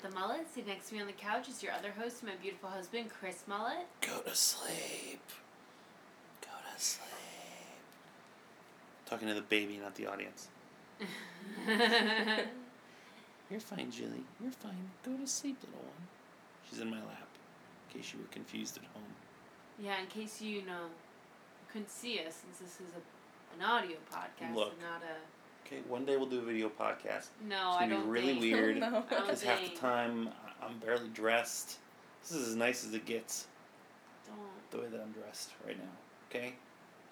Samantha Mullet. Sitting next to me on the couch is your other host, my beautiful husband, Chris Mullet. Go to sleep. Go to sleep. Talking to the baby, not the audience. You're fine, Julie. You're fine. Go to sleep, little one. She's in my lap. In case you were confused at home. yeah, in case you know couldn't see us, since this is a, an audio podcast Look. and not a. Okay, one day we'll do a video podcast. No, It's I gonna don't be really think. weird. No. I don't Because half the time I- I'm barely dressed. This is as nice as it gets, Don't. the way that I'm dressed right now. Okay?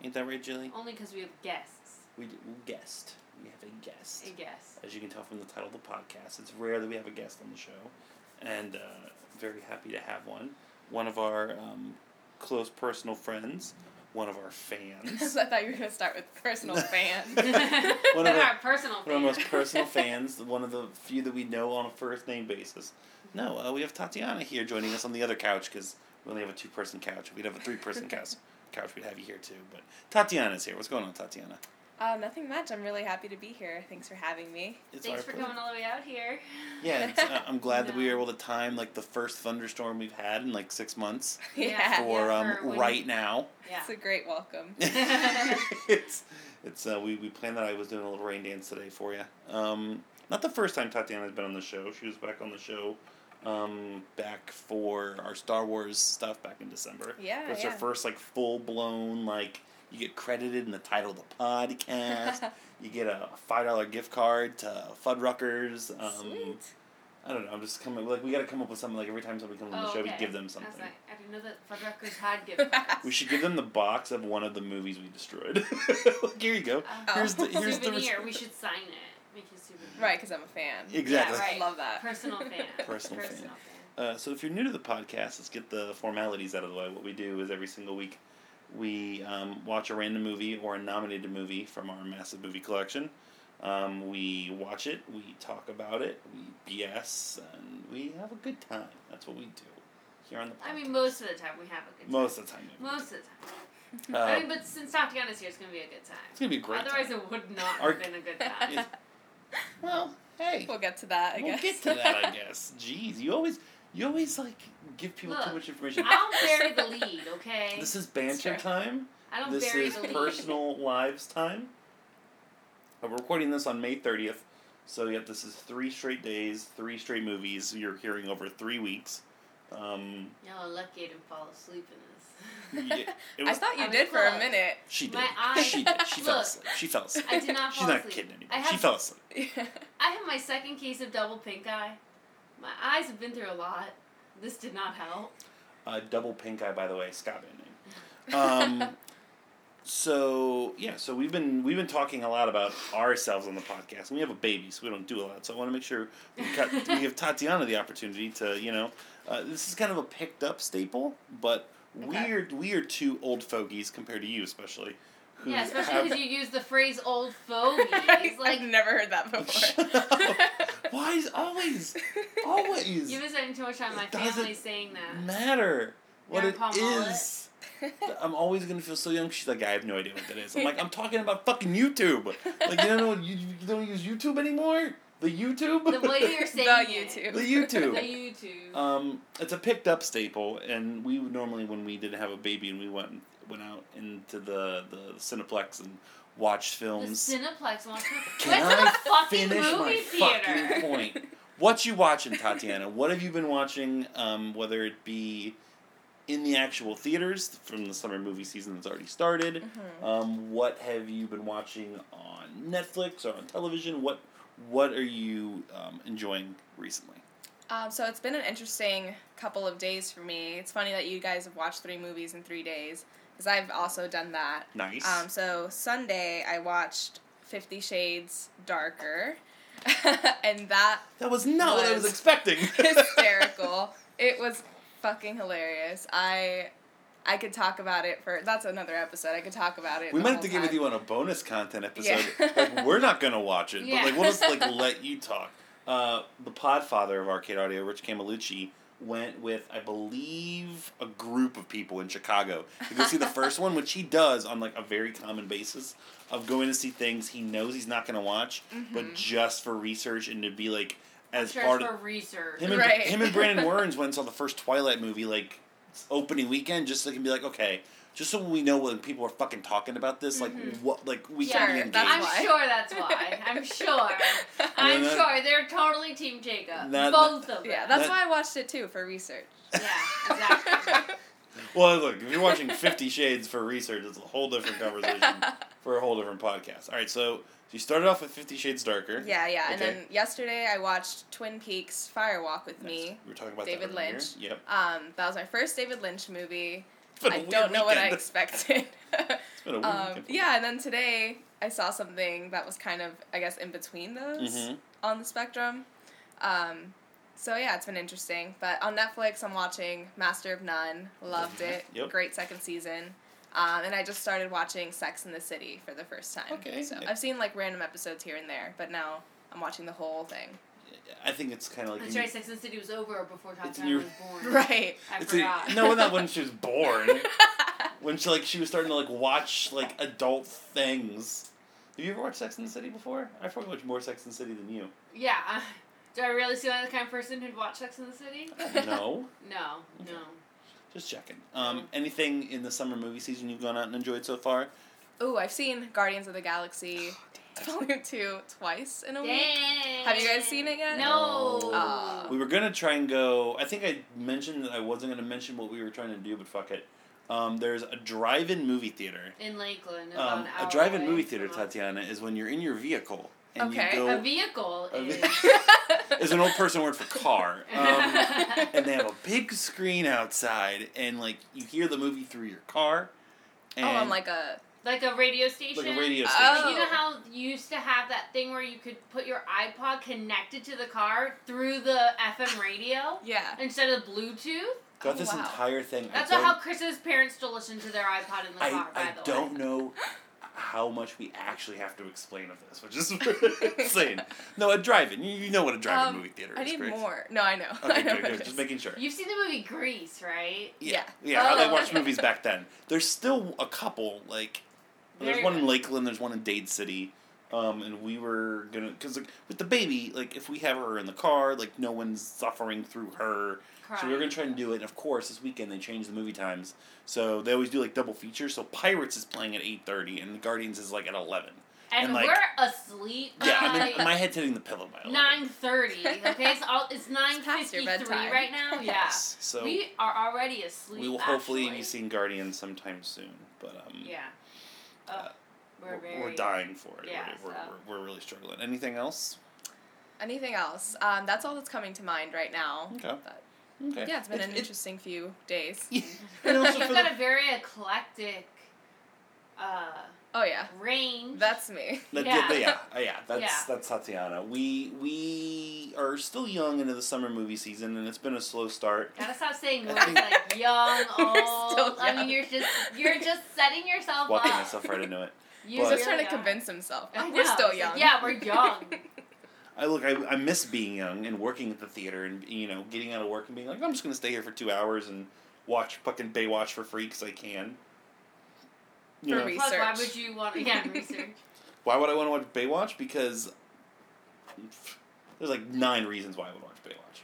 Ain't that right, Julie? Only because we have guests. We d- guest. We have a guest. A guest. As you can tell from the title of the podcast, it's rare that we have a guest on the show, and uh, very happy to have one. One of our um, close personal friends, one of our fans, I thought you were gonna start with personal fan. One of the- Our personal one of our most personal fans, one of the few that we know on a first name basis. No, uh, we have Tatiana here joining us on the other couch because we only have a two person couch. If we'd have a three person couch, couch, we'd have you here too. But Tatiana's here. What's going on, Tatiana? Uh, nothing much. I'm really happy to be here. Thanks for having me. It's Thanks for pleasure. coming all the way out here. Yeah, it's, uh, I'm glad that we were able to time like the first thunderstorm we've had in like six months Yeah. for Yeah, um for when- right now. Yeah. It's a great welcome. it's it's uh, we we planned that I was doing a little rain dance today for you. Um, not the first time Tatiana's been on the show. She was back on the show, um, back for our Star Wars stuff back in December. Yeah, It's yeah. her first like full blown like you get credited in the title of the podcast. you get a five dollar gift card to Fuddruckers. Um, Sweet. I don't know. I'm just coming. Like we got to come up with something. Like every time somebody comes on the Oh, show, okay. we give them I was something. like, I didn't know that Fuddruckers had gift cards. We should give them the box of one of the movies we destroyed. like, here you go. Oh. Here's the here's the souvenir. res- we should sign it. Make a souvenir. Right, because I'm a fan. Exactly. Yeah, right. I love that. Personal fan. Personal fan. fan. Uh, so if you're new to the podcast, let's get the formalities out of the way. What we do is every single week we um, watch a random movie or a nominated movie from our massive movie collection. Um, we watch it, we talk about it, we BS, and we have a good time. That's what we do here on the podcast. I mean, most of the time we have a good time. most of the time. yeah. Most of the time. Uh, I mean, but since Tatiana's here, it's gonna be a good time. it's gonna be a great. Otherwise, time. it would not Our- have been a good time. Yeah. well, hey, We'll get to that, I we'll guess. get to that. I guess. Jeez, you always, you always like give people too much information. I don't bury the lead, okay? This is banter true. time. I don't this bury is the lead. personal lives time. We're recording this on May 30th, so yet this is three straight days, three straight movies you're hearing over three weeks. Um, Y'all are lucky I didn't fall asleep in this. yeah, it I thought you I did for a minute. she did. My eyes- She did. She fell Look, asleep. She fell asleep. I did not She's fall not asleep. kidding anymore. I She fell asleep. I have my second case of double pink eye. My eyes have been through a lot. This did not help. Uh, double pink eye, by the way, Scott name. Um, so yeah, so we've been we've been talking a lot about ourselves on the podcast, and we have a baby, so we don't do a lot. So I want to make sure we, got, we give Tatiana the opportunity to, you know, uh, this is kind of a picked up staple, but Okay. we're we are two old fogies compared to you, especially. Who Yeah, especially have- because you use the phrase "old fogey." It's like I've never heard that before. Why is always always you've been spending too much time with my It doesn't family saying that. matter what Grandpa it Mullet. is. I'm always gonna feel so young. She's like, I have no idea what that is. I'm like, I'm talking about fucking YouTube. Like, you don't know, you, you don't use YouTube anymore. The YouTube. The way you're saying The it. YouTube. the YouTube. The YouTube. Um, it's a picked up staple, and we would normally when we didn't have a baby and we went went out into the the Cineplex and watched films. the films. Cineplex wants to. Can What's I a fucking finish movie my theater? fucking point? What you watching, Tatiana? What have you been watching? Um, whether it be in the actual theaters from the summer movie season that's already started. Mm-hmm. Um, what have you been watching on Netflix or on television? What what are you um, enjoying recently? Um, so it's been an interesting couple of days for me. It's funny that you guys have watched three movies in three days because I've also done that. Nice. Um, so Sunday I watched Fifty Shades Darker, and that that was not what I was was- expecting. hysterical. it was fucking hilarious. I I could talk about it for that's another episode. I could talk about it. we the might whole have to get with time. you on a bonus content episode. Yeah. like we're not gonna watch it, Yeah. but like we'll just like let you talk. Uh, the Podfather of Arcade Audio, Rich Camelucci, went with I believe a group of people in Chicago to go see the first one, which he does on like a very common basis of going to see things he knows he's not gonna watch, but Mhm. just for research and to be like as sure part it's of for research. him and Right. him and Brandon Werns went and saw the first Twilight movie like opening weekend just so they can be like okay. Just so we know when people are fucking talking about this, like Mhm. what, like we Yeah, can be Sure, engaged. I'm why. sure that's why. I'm sure. I'm that- sure they're totally Team Jacob. That- Both of them. Yeah, that's That- why I watched it too for research. Yeah, exactly. Well, look, if you're watching Fifty Shades for research, it's a whole different conversation for a whole different podcast. All right, so you started off with Fifty Shades Darker. Yeah, yeah. And then yesterday I watched Twin Peaks Fire Walk with Nice. Me. We were talking about David. Lynch. Yep. Um, that was my first David Lynch movie. It's been a I don't know what I expected. It's been a weird um, yeah, and then today I saw something that was kind of, I guess, in between those Mhm. on the spectrum. Um, so yeah, it's been interesting. But on Netflix, I'm watching Master of None. Loved it. Yep. Great second season. Um, and I just started watching Sex in the City for the first time. Okay. So I've seen like random episodes here and there, but now I'm watching the whole thing. I think it's kind of like That's when right. you- Sex and the City was over before It's Tatiana was born. Right. I it's a- forgot. no, not when she was born. when she like she was starting to like watch like adult things. Have you ever watched Sex in the City before? I've probably watched more Sex in the City than you. Yeah. uh, Do I really seem like the kind of person who'd watch Sex in the City? no, No, no. Just checking. Um, anything in the summer movie season you've gone out and enjoyed so far? Oh, I've seen Guardians of the Galaxy Volume 2 twice in a week. Have you guys seen it yet? No. Oh. We were gonna try and go. I think I mentioned that I wasn't gonna mention what we were trying to do, but fuck it. Um, there's a drive-in movie theater. In Lakeland, about Um, an hour a drive-in away movie theater. Tatiana, is when you're in your vehicle and Okay. you A vehicle A is. ve- is an old person word for car. Um, and they have a big screen outside, and like you hear the movie through your car. oh, And on like a. like a radio station. like a radio Oh. station. You know how you used to have that thing where you could put your iPod connected to the car through the FM radio Yeah. instead of Bluetooth? Got Oh, this wow. entire thing. That's I how Chris's parents still listen to their iPod in the I, car. by I the don't way. know how much we actually have to explain of this, which is insane. No, a drive-in. You, you know what a drive-in Um, movie theater I is, need correct? more. No, I know. I Okay, know good, good. Just making sure. You've seen the movie Grease, right? Yeah, Yeah. yeah. how they Oh, watched movies back then. There's still a couple. Like, there's Very one in. Lakeland. There's one in Dade City. Um, and we were gonna, cause like with the baby, like if we have her in the car, like no one's suffering through her. So we were gonna try and do it. And of course, this weekend they changed the movie times, so they always do like double features. So Pirates is playing at eight thirty, and the Guardians is like at eleven. and and, like- we're asleep Yeah, I by mean, my head's hitting the pillow by nine thirty. Okay, it's all it's nine past your fifty three bedtime. right now. Yeah, Yes. So we, we are already asleep. We will hopefully actually. be seeing Guardians sometime soon. But um, Yeah. Uh, Uh, we're, we're, very. we're dying for it. Yeah, we're, so. we're, we're, we're really struggling. Anything else? Anything else? Um, that's all that's coming to mind right now. Okay. But Okay. yeah, it's been an It's- interesting few days. Yeah. And also You've got the- a very eclectic uh, Oh yeah, range. that's me. That, Yeah. yeah, yeah, uh, yeah. That's Yeah. that's Tatiana. We we are still young into the summer movie season, and it's been a slow start. Gotta stop saying I words like young, old. still I mean, you're just you're just setting yourself Walking up. myself right into it. You But- He's just trying to are. convince himself. I We're know, still young. yeah, we're young. I look. I, I miss being young and working at the theater, and you know, getting out of work and being like, I'm just gonna stay here for two hours and watch fucking Baywatch for free because I can. You For know, re- Plus, why would you want? Yeah, research. why would I want to watch Baywatch? Because there's like nine reasons why I would watch Baywatch.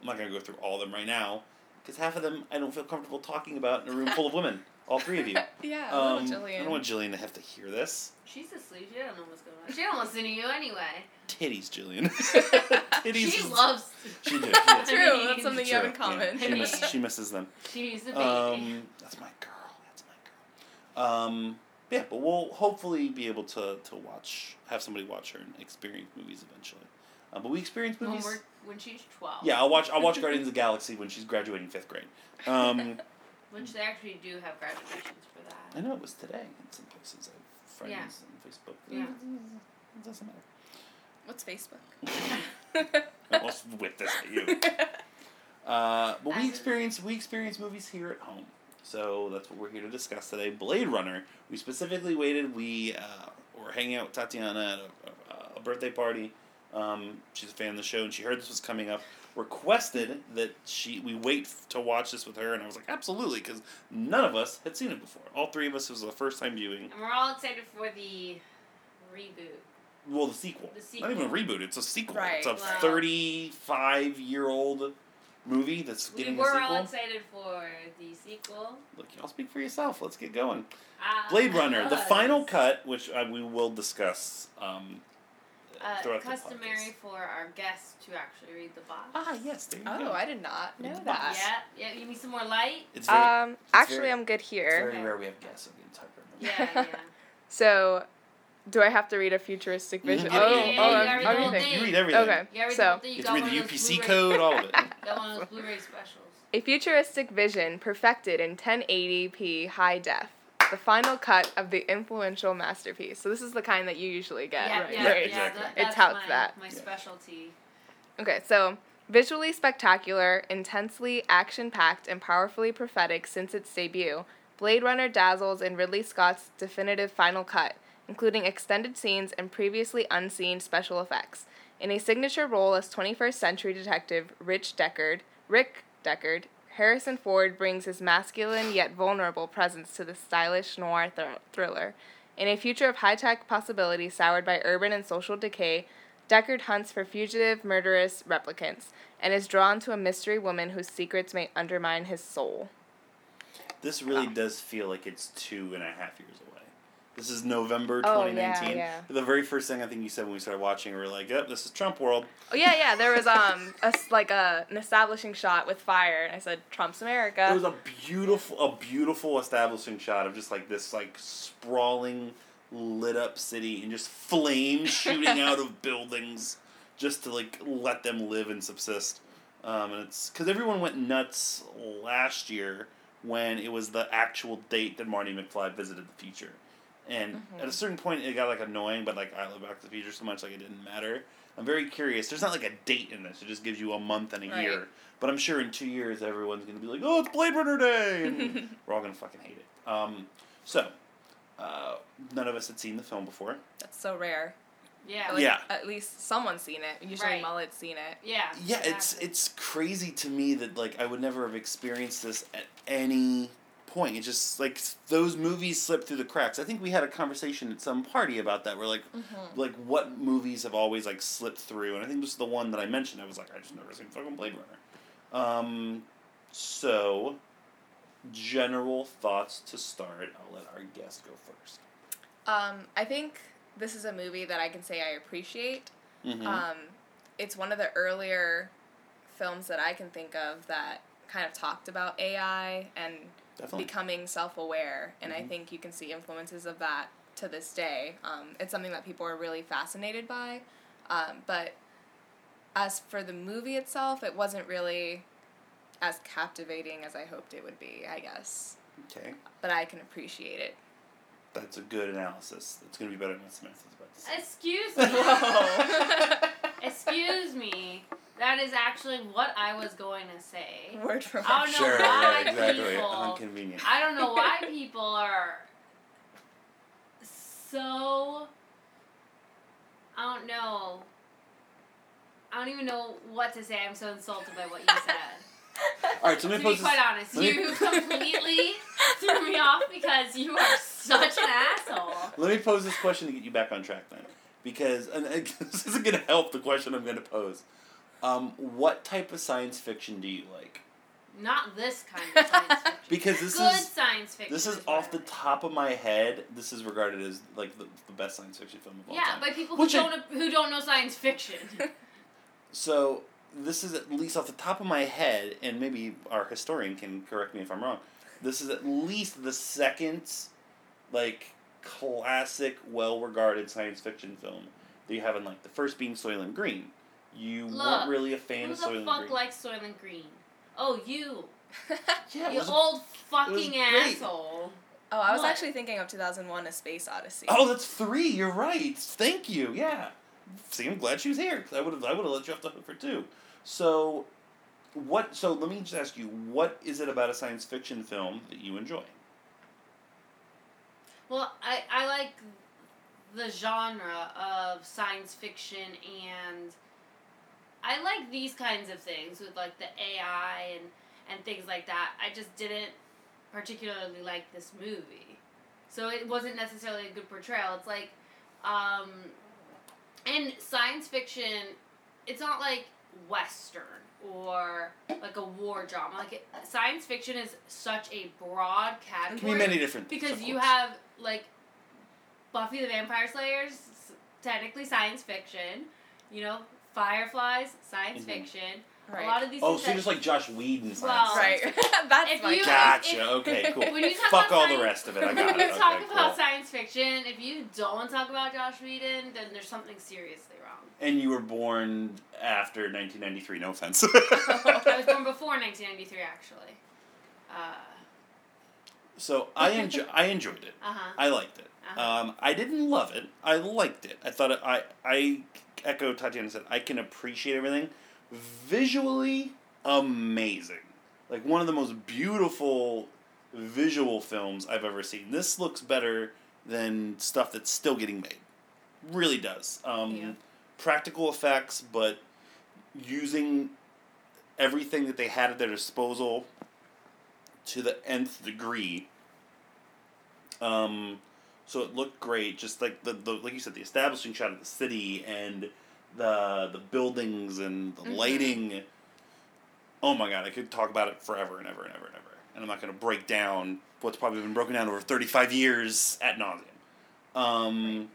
I'm not gonna go through all of them right now because half of them I don't feel comfortable talking about in a room full of women. All three of you. yeah, Um, I Jillian. don't want Jillian to have to hear this. She's asleep asleep. She don't know what's going on. She don't listen to you anyway. Titties, Jillian. Titties. she is- loves. She do. That's She True, I that's something you have in True, yeah. common. She, miss, she misses them. She's the baby. Um, that's my girl. That's my girl. Um, yeah, but we'll hopefully be able to, to watch, have somebody watch her and experience movies eventually. Uh, but we experience when, movies. we're, when she's twelve. Yeah, I'll watch. I'll watch Guardians of the Galaxy when she's graduating fifth grade. Um, Which they actually do have graduations for that. I know it was today in some places. I have friends Yeah. on Facebook. Yeah. It doesn't matter. What's Facebook? I almost whipped this at you. Uh, but we experience we experience movies here at home, so that's what we're here to discuss today. Blade Runner. We specifically waited. We uh, were hanging out with Tatiana at a, a, a birthday party. Um, she's a fan of the show, and she heard this was coming up. Requested that she we wait f- to watch this with her, and I was like, absolutely, because none of us had seen it before. All three of us it was the first time viewing. And we're all excited for the reboot. Well, the sequel. The Not even a reboot. It's a sequel. Right. It's a Wow. thirty-five year old movie that's getting We getting were a all excited for the sequel. Look, y'all speak for yourself. Let's get going. Uh, Blade Runner, the final cut, which uh, we will discuss. Um, Uh, throughout customary podcast. for our guests to actually read the box. Ah, yes, there you Oh, go. I did not know Box. that. Yeah, yeah. You need some more light. It's very, Um, actually, very- I'm good it's here. very Okay. rare we have guests. I'm getting tired Yeah, yeah. So, do I have to read a futuristic now. You vision? Oh, can Oh, get oh, yeah, oh, you you, gotta read I'm- whole read, you read everything. Okay. You already So- you You to read the UPC Blu-ray- code, all of it. Got one of those Blu-ray specials. A futuristic vision perfected in 1080p high def. The final cut of the influential masterpiece. So this is the kind that you usually get. Yeah, right. yeah, Yeah, yeah. exactly. That, It that's touts my, that. My specialty. Okay, so visually spectacular, intensely action packed, and powerfully prophetic since its debut, Blade Runner dazzles in Ridley Scott's definitive final cut, including extended scenes and previously unseen special effects. In a signature role as 21st century detective Rich Deckard, Rick Deckard, Harrison Ford brings his masculine yet vulnerable presence to the stylish noir thr- thriller. In a future of high tech possibility soured by urban and social decay, Deckard hunts for fugitive, murderous replicants and is drawn to a mystery woman whose secrets may undermine his soul. This really ah. does feel like it's two and a half years away. This is November Oh, 2019. yeah, yeah. The very first thing I think you said when we started watching, we were like, "Yep, this is Trump world." Oh yeah, yeah. There was um a like a an establishing shot with fire, and I said Trump's America. It was a beautiful, a beautiful establishing shot of just like this like sprawling, lit up city and just flames shooting out of buildings, just to like let them live and subsist. Um, and it's because everyone went nuts last year when it was the actual date that Marty McFly visited the future. And at a certain point, it got like annoying, but like I love Back to the Future so much, like it didn't matter. I'm very curious. There's not like a date in this; it just gives you a month and a Right. year. But I'm sure in two years, everyone's gonna be like, "Oh, it's Blade Runner Day," and we're all gonna fucking hate it. Um, so, uh, none of us had seen the film before. That's so rare. Yeah. Like, Yeah. At least someone's seen it. Usually Right. Mullet's seen it. Yeah. Yeah, it's it's crazy to me that like I would never have experienced this at any point. It's just like those movies slip through the cracks. I think we had a conversation at some party about that. Where like like what movies have always like slipped through, and I think this is the one that I mentioned. I was like, I just never seen fucking Blade Runner. Um, so general thoughts to start. I'll let our guest go first. Um, I think this is a movie that I can say I appreciate. Mm-hmm. Um, it's one of the earlier films that I can think of that kind of talked about AI and Definitely. becoming self aware. And I Mhm. think you can see influences of that to this day. Um, it's something that people are really fascinated by. Um, but as for the movie itself, it wasn't really as captivating as I hoped it would be, I guess. okay, But I can appreciate it. that's a good analysis. It's gonna be better than what Smith was about to say. Excuse me. Whoa. Excuse me. That is actually what I was going to say. Word for word. Oh, no, sure, why yeah, exactly. people- Inconvenient. I don't know why people are so. I don't know. I don't even know what to say. I'm so insulted by what you said. All right, so let to me be pose this. quite honest, me- you completely threw me off because you are such an asshole. Let me pose this question to get you back on track then, because and, and this isn't going to help the question I'm going to pose. Um, what type of science fiction do you like? Not this kind of science fiction. Because this Good is science fiction. this is what off the top of my head. This is regarded as like the, the best science fiction film of all Yeah, time. Yeah, by people Which who I- don't who don't know science fiction. So this is at least off the top of my head, and maybe our historian can correct me if I'm wrong. This is at least the second, like, classic, well-regarded science fiction film that you have in like the first being Soylent Green. You Look, weren't really a fan of Soylent Green. Who the fuck Green. likes Soylent Green? Oh, you, yeah, it you was a- old fucking great. asshole. Oh, I was What? actually thinking of 2001: A Space Odyssey. Oh, that's three. You're right. Thank you. Yeah. See, I'm glad she was here. 'cause I would have. I would have let you off the hook for two. So, what? So let me just ask you: What is it about a science fiction film that you enjoy? Well, I, I like the genre of science fiction and I like these kinds of things with like the AI and, and things like that. I just didn't particularly like this movie. So it wasn't necessarily a good portrayal. It's like um and science fiction it's not like western or like a war drama. Like it, science fiction is such a broad It category can be many different. things, because you have like Buffy the Vampire Slayers, technically science fiction. You know, Fireflies, science Mhm. fiction. Right. A lot of these. Oh, things so you're that- just like Joss Whedon science. Well, right. That's If my you- Gotcha. if- okay. Cool. When you talk Fuck about all science, the rest of it. I when got you it. Okay, talk cool. about science fiction, if you don't talk about Joss Whedon, then there's something seriously wrong. And you were born after 1993. No offense. I was born before 1993, actually. Uh so I enjoy. I enjoyed it. Uh-huh. I liked it. Uh-huh. Um, I didn't love it. I liked it. I thought it, I I echo Tatiana said. I can appreciate everything. Visually amazing, like one of the most beautiful visual films I've ever seen. This looks better than stuff that's still getting made. Really does. Um, Yeah. Practical effects, but using everything that they had at their disposal to the nth degree. Um, so it looked great, just like the, the like you said, the establishing shot of the city and the the buildings and the Mhm. lighting. Oh my god, I could talk about it forever and ever and ever and ever, and I'm not going to break down what's probably been broken down over thirty five years at nauseum. Um,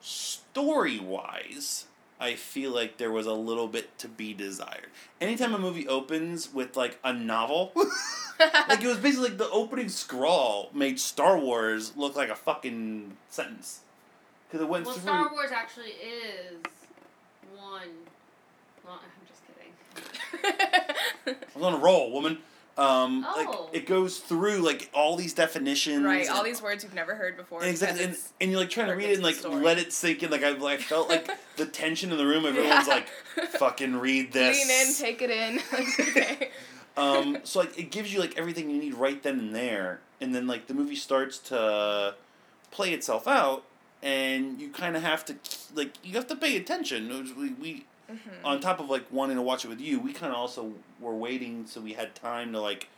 story wise, I feel like there was a little bit to be desired. Anytime a movie opens with like a novel, like it was basically like the opening scrawl made Star Wars look like a fucking sentence because it went Well, through. Star Wars actually is one. Well, I'm just kidding. I was on a roll, woman. Um, Oh. like it goes through like all these definitions, right. All these words you've never heard before. Exactly, and, and you're like trying to read it and like story. let it sink in. Like I like felt like the tension in the room. Everyone's Yeah. like, "Fucking read this." Lean in, take it in. Like, okay. um, so like it gives you like everything you need right then and there, and then like the movie starts to play itself out, and you kind of have to like you have to pay attention. Was- We, we Mhm. on top of like wanting to watch it with you, we kind of also were waiting so we had time to like,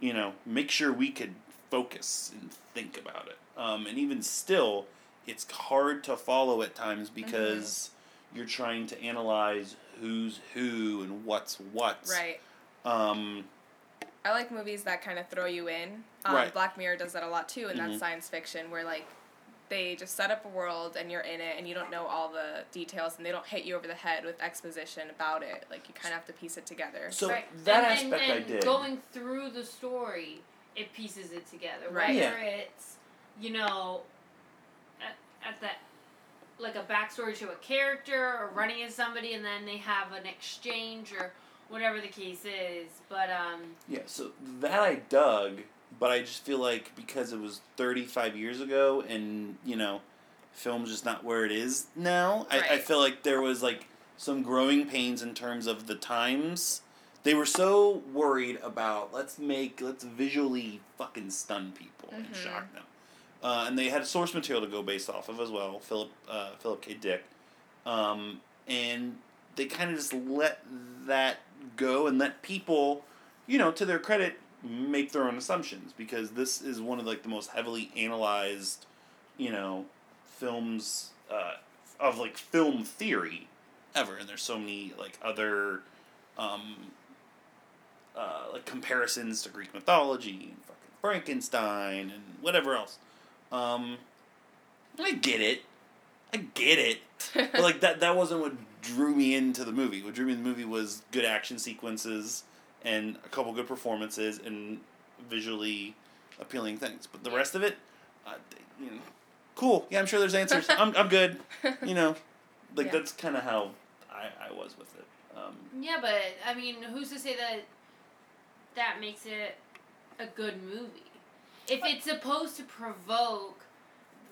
you know, make sure we could focus and think about it. Um, and even still, it's hard to follow at times because you're trying to analyze who's who and what's what. Right. Um, I like movies that kind of throw you in. Um, Right. Black Mirror does that a lot too, and Mhm. that's science fiction, where like they just set up a world and you're in it and you don't know all the details and they don't hit you over the head with exposition about it. Like you kind of have to piece it together. so right. that and, aspect and, I did. Going through the story, it pieces it together. Right. Whether Yeah. it's, you know, at, at that, like a backstory to a character or running into somebody and then they have an exchange or whatever the case is. But, um, Yeah, so that I dug, but I just feel like because it was 35 years ago and, you know, film's just not where it is now, I, I feel like there was like some growing pains in terms of the times. They were so worried about let's make, let's visually fucking stun people and Mhm. shock them. Uh, and they had source material to go based off of as well, Philip uh, Philip K. Dick. Um, and they kind of just let that go and let people, you know, to their credit, make their own assumptions because this is one of like the most heavily analyzed, you know, films uh, of like film theory ever, and there's so many like other um, uh, like comparisons to Greek mythology and fucking Frankenstein and whatever else. Um, I get it. I get it. But like that that wasn't what drew me into the movie. What drew me in the movie was good action sequences and a couple good performances and visually appealing things. But the rest of it, uh, you know, cool. Yeah, I'm sure there's answers. I'm I'm good. You know, like Yeah. that's kind of how I, I was with it. Um, Yeah, but I mean, who's to say that that makes it a good movie? If it's supposed to provoke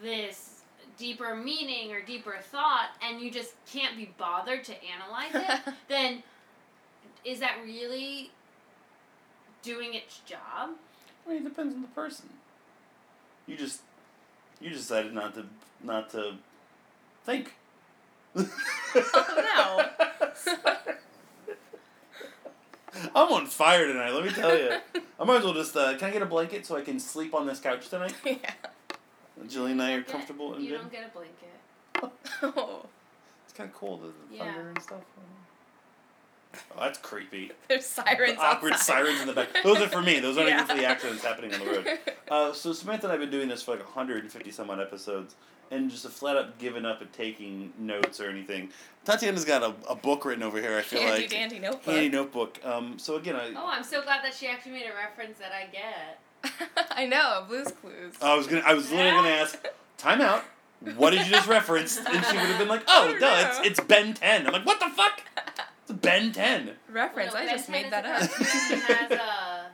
this deeper meaning or deeper thought, and you just can't be bothered to analyze it, then is that really doing its job? I mean, it depends on the person. You just you decided not to not to think. Oh, no. I'm on fire tonight. Let me tell you. I might as well just. Uh, can I get a blanket so I can sleep on this couch tonight? yeah. Jillian and I are don't get- comfortable and You good. don't get a blanket. Oh, It's kind of cold. the, the Yeah. thunder and stuff. Oh, that's creepy. there's sirens. The awkward outside. sirens in the back. Those are for me. Those aren't even for the accidents happening on the road. Uh, so Samantha and I have been doing this for like 150 some odd episodes, and just a flat up giving up at taking notes or anything. Tatiana's got a, a book written over here. I feel Handy like dandy notebook. handy notebook. Um, so again, I Oh, I'm so glad that she actually made a reference that I get. I know, Blue's Clues. I was gonna I was literally gonna ask, time out. What did you just reference? And she would have been like, oh, duh, know. it's, it's Ben 10. I'm like, what the fuck? It's Ben 10. Reference. Well, no, I just made that up. a cartoon that has a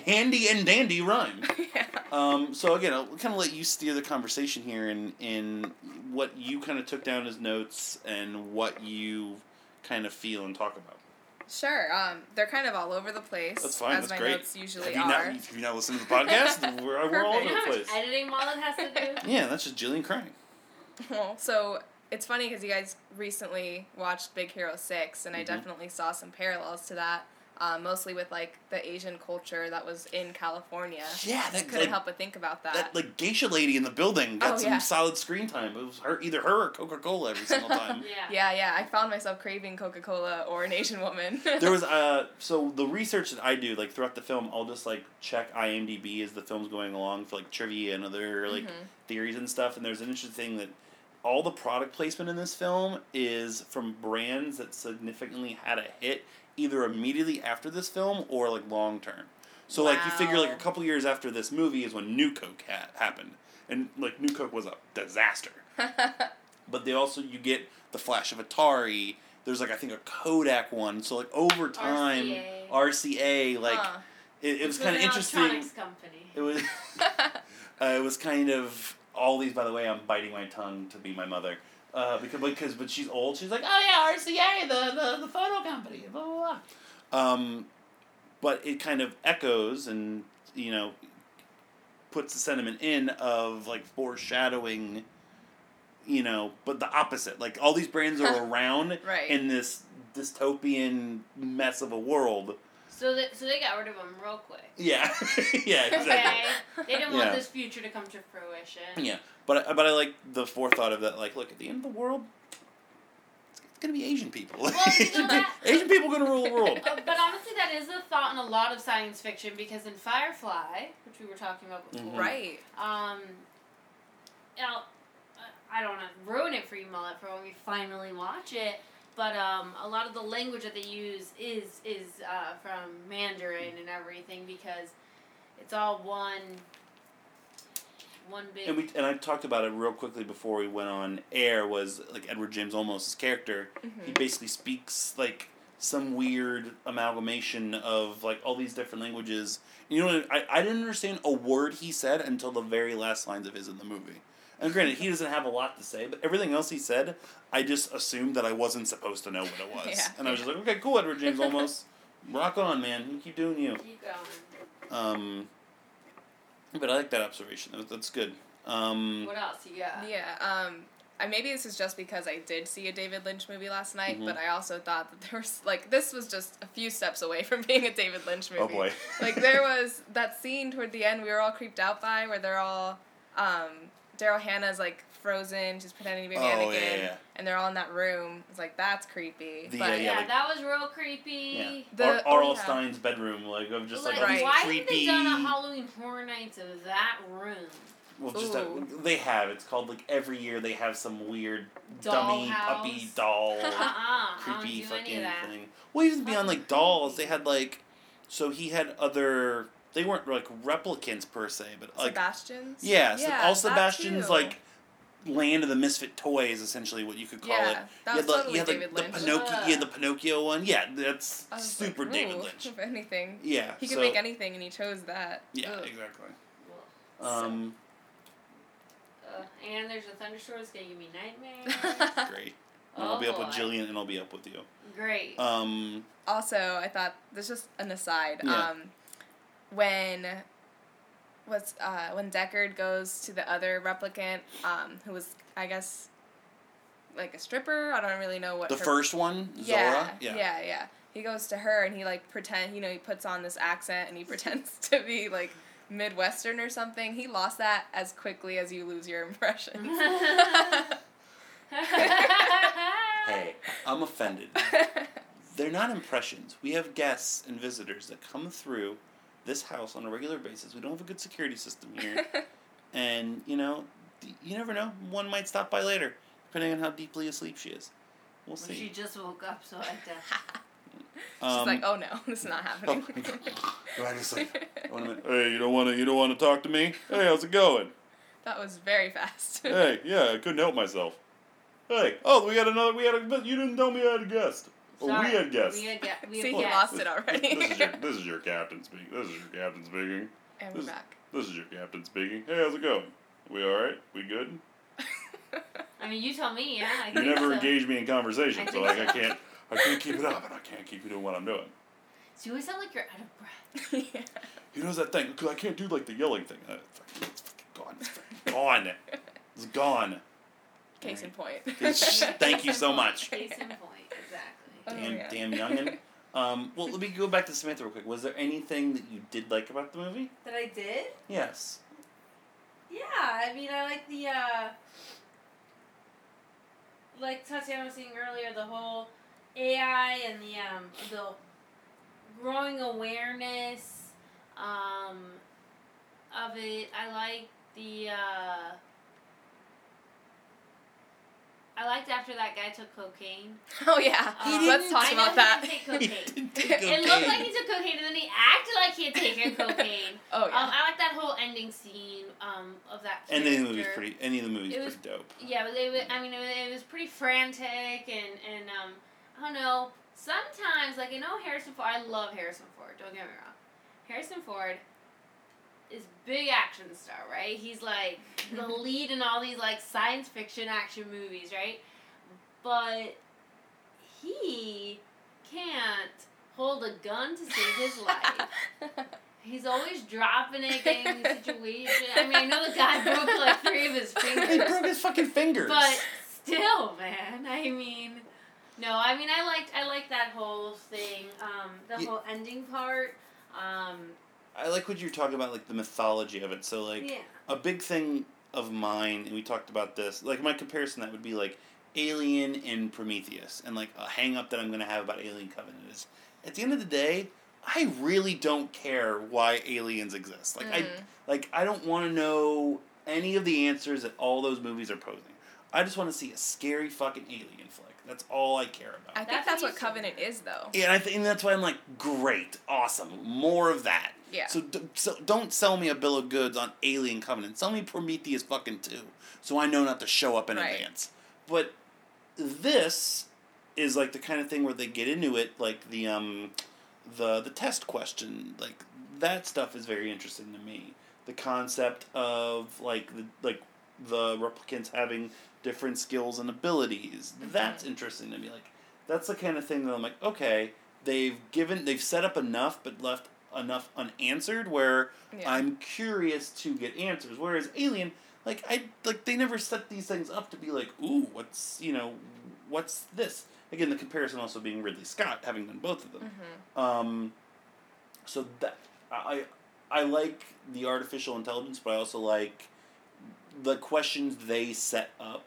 Handy and dandy rhyme. yeah. Um, so again, I'll kind of let you steer the conversation here in in what you kind of took down as notes and what you kind of feel and talk about. Sure. Um, they're kind of all over the place. That's fine. As That's my great. notes usually have you are. not have you not listened to the podcast? we're, we're all over the place. editing Mullet has to do? Yeah, that's just Jillian crying. Well, so it's funny because you guys recently watched Big Hero Six, and I Mhm. definitely saw some parallels to that. Um, mostly with like the Asian culture that was in California. Yeah, that- couldn't like- help but think about that. That like geisha lady in the building got Oh, some yeah. solid screen time. It was her, either her or Coca Cola every single time. Yeah. yeah, yeah. I found myself craving Coca Cola or an Asian woman. there was uh so the research that I do like throughout the film I'll just like check IMDb as the film's going along for like trivia and other like Mhm. theories and stuff and there's an interesting thing that all the product placement in this film is from brands that significantly had a hit either immediately after this film or like long term. So like you figure like a couple years after this movie is when New Coke ha- happened and like New Coke was a disaster. But they also you get the flash of Atari. There's like I think a Kodak one. So like over time, RCA. RCA like Huh. it, it was kind of interesting. company. It was uh, it was kind of all these. By the way, I'm biting my tongue to be my mother. Uh, because because but she's old. She's like, oh yeah, RCA, the the, the photo company. Blah blah blah. Um, but it kind of echoes and you know puts the sentiment in of like foreshadowing. You know, but the opposite. Like all these brands are around Right. in this dystopian mess of a world. So that so they got rid of them real quick. Yeah, yeah, exactly. Okay. They didn't want Yeah. this future to come to fruition. Yeah, but I- but I like the forethought of that. Like, look, at the end of the world, it's, it's gonna be Asian people. Well, you Asian, know pe- that- Asian people gonna rule the world. But honestly, that is a thought in a lot of science fiction because in Firefly, which we were talking about before, Mhm. right. um, you know, uh, I don't want to ruin it for you, Mullet, for when we finally watch it. But um, a lot of the language that they use is is uh, from Mandarin and everything because it's all one one big. And we and I talked about it real quickly before we went on air. Was like Edward James Olmos' character. He Mhm. basically speaks like some weird amalgamation of like all these different languages. You know, I, I didn't understand a word he said until the very last lines of his in the movie. And granted, he doesn't have a lot to say, but everything else he said, I just assumed that I wasn't supposed to know what it was. Yeah. and I was just like, okay, cool, Edward James Olmos. Rock on, man. You keep doing you. Keep going. Um, but I like that observation. That's good. Um, What else you got? Yeah. Um, I maybe this is just because I did see a David Lynch movie last night, Mhm. but I also thought that there was like this was just a few steps away from being a David Lynch movie. oh boy. like there was that scene toward the end we were all creeped out by where they're all um, Daryl Hannah's like frozen, she's pretending to be Oh, Anakin, yeah, yeah. and they're all in that room. It's like that's creepy. The, but uh, Yeah, yeah, like- that was real creepy. Yeah. The- R. oh, yeah. Stein's bedroom, like of just like, Like, Right. why creepy. haven't they done a Halloween Horror Nights of that room? well, just Ooh. that, they have. It's called like every year they have some weird dummy Dollhouse. puppy doll. Uh uh creepy do any fucking of that. thing. Well, even beyond like dolls, they had like, so he had other. They weren't like replicants per se, but like Sebastian's. yeah, yeah all Sebastian's too. like land of the misfit toys, essentially what you could call yeah, it. that you was like, totally you had, like, David the Lynch. Pinocchio, you had the Pinocchio one. Yeah, that's super like, David Lynch. If anything, Yeah, he could so, make anything, and he chose that. Yeah, Ugh. exactly. Well, Um, uh, and there's a thunderstorm that's gonna give me nightmares. great. And I'll Oh, be up with. Jillian, and I'll be up with you. Great. Um, also, I thought this is just an aside. Yeah. Um, when was uh, when Deckard goes to the other replicant, um, who was I guess like a stripper. I don't really know what the her- first one, Yeah, Zhora. yeah, yeah, yeah. He goes to her and he like pretend, you know, he puts on this accent and he pretends to be like Midwestern or something. He lost that as quickly as you lose your impressions. Hey, I'm offended. They're not impressions. We have guests and visitors that come through this house on a regular basis. We don't have a good security system here. and, you know, you never know. One might stop by later, depending on how deeply asleep she is. We'll Well, she just woke up, so I had to. She's Um, like, oh no, this is not happening. Go back to sleep. One minute. Hey, you don't want to. You don't want to talk to me. Hey, how's it going? that was very fast. Hey, yeah, I couldn't help myself. Hey, oh, we had another. We had a. You didn't tell me I had a guest. Oh, Sorry, we had guests. We had, ga- we See, had he guests. lost it already. This is your. This is your captain speaking. This is your captain speaking. and we're this- back. This is your captain speaking. Hey, how's it going? We all right? We good? I mean, you tell me, yeah. I You never so. engage me in conversation, I so think like I can't. I can't keep it up, and I can't keep you doing what I'm doing. So you always sound like you're out of breath. yeah. He knows that thing because I can't do like the yelling thing. Uh, fucking- It's fucking gone. It's fucking gone. It's gone. Case in point. Thank you so much. Case in point, exactly. Oh, Damn, yeah. damn youngin. Um, well, let me go back to Samantha real quick. Was there anything that you did like about the movie? That I did? Yes. Yeah, I mean, I like the, uh, like Tatiana was saying earlier, the whole AI and the, um, the growing awareness, um, of it. I like the, uh, I liked after that guy took cocaine. oh yeah. He Let's talk I know about he that. didn't take He cocaine. didn't take It looked like he took cocaine, and then he acted like he had taken cocaine. oh Um, yeah. I like that whole ending scene um, of that. Any of the movie's pretty. Any of the movies It was- pretty dope. Yeah, but they. wa- I mean, it was, it was pretty frantic, and and um, I don't know. Sometimes, like I know Harrison Ford. I love Harrison Ford. Don't get me wrong. Harrison Ford is big action star, right? He's like the lead in all these like science fiction action movies, right? But he can't hold a gun to save his life. He's always dropping it, getting in the situation. I mean, I know the guy broke like three of his fingers. He broke his fucking fingers. But still, man. I mean, no. I mean, I liked I liked that whole thing. Um, the Yeah. whole ending part. Um, I like what you're talking about, like the mythology of it. So like yeah. a big thing of mine, and we talked about this. Like my comparison, that would be like Alien and Prometheus, and like a hang up that I'm gonna have about Alien Covenant is at the end of the day, I really don't care why aliens exist. Like I Mm. like I don't want to know any of the answers that all those movies are posing. I just want to see a scary fucking alien flick. That's all I care about. I think That's that's what what you said. Covenant is though. Yeah, and I think and that's why I'm like, great, awesome, more of that. Yeah. So, d- so don't sell me a bill of goods on Alien Covenant. Sell me Prometheus fucking two, so I know not to show up in Right. advance. But this is like the kind of thing where they get into it, like the um, the the test question, like that stuff is very interesting to me. The concept of like the like the replicants having different skills and abilities. That's interesting to me. Like that's the kind of thing that I'm like, okay, they've given they've set up enough but left enough unanswered where Yeah. I'm curious to get answers. Whereas Alien, like I like they never set these things up to be like, ooh, what's you know, what's this? Again, the comparison also being Ridley Scott having done both of them. Mhm. Um, so that I I like the artificial intelligence, but I also like the questions they set up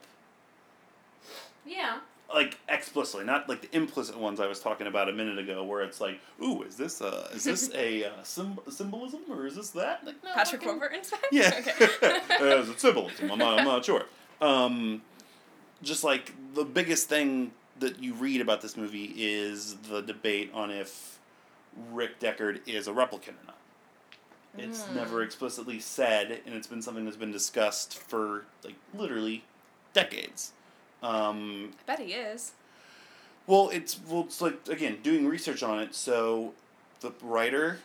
Yeah. Like explicitly, not like the implicit ones I was talking about a minute ago, where it's like, "Ooh, is this uh, is this a uh, symb- symbolism or is this that?" Like, no, Patrick fucking- Warburton's Yeah, okay. is it symbolism? I'm not, I'm not sure. Um, just like the biggest thing that you read about this movie is the debate on if Rick Deckard is a replicant or not. It's Mm. never explicitly said, and it's been something that's been discussed for like literally decades. Um, I bet he is. well, it's well, it's like again doing research on it. So, the writer,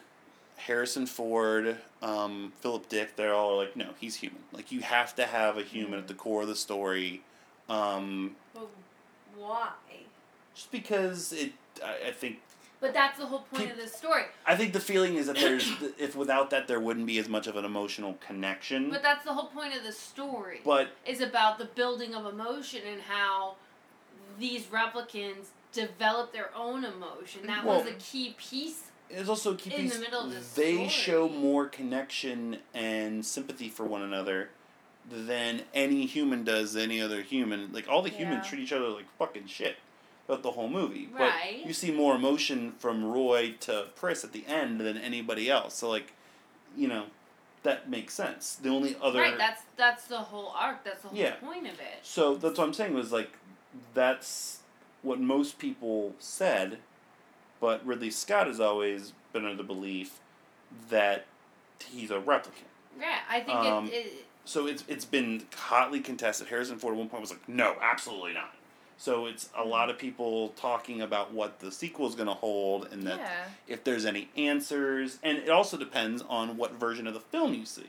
Harrison Ford, um, Philip Dick, they're all like, no, he's human. Like you have to have a human at the core of the story, um, But why? just because it. I, I think But that's the whole point of this story. I think the feeling is that there's if without that there wouldn't be as much of an emotional connection. But that's the whole point of the story. But is about the building of emotion and how these replicants develop their own emotion. That was Well- a key piece. It's also key in piece. the middle of the they story. show more connection and sympathy for one another than any human does any other human. Like all the humans Yeah. treat each other like fucking shit throughout the whole movie. Right. But you see more emotion from Roy to Pris at the end than anybody else. So like, you know, that makes sense. The only other Right, that's that's the whole arc. That's the whole Yeah. point of it. so that's what I'm saying was like, that's what most people said, but Ridley Scott has always been under the belief that he's a replicant. Yeah, I think Um, it, it. So it's it's been hotly contested. Harrison Ford at one point was like, no, absolutely not. So it's a lot of people talking about what the sequel is going to hold and that Yeah. if there's any answers, and it also depends on what version of the film you see.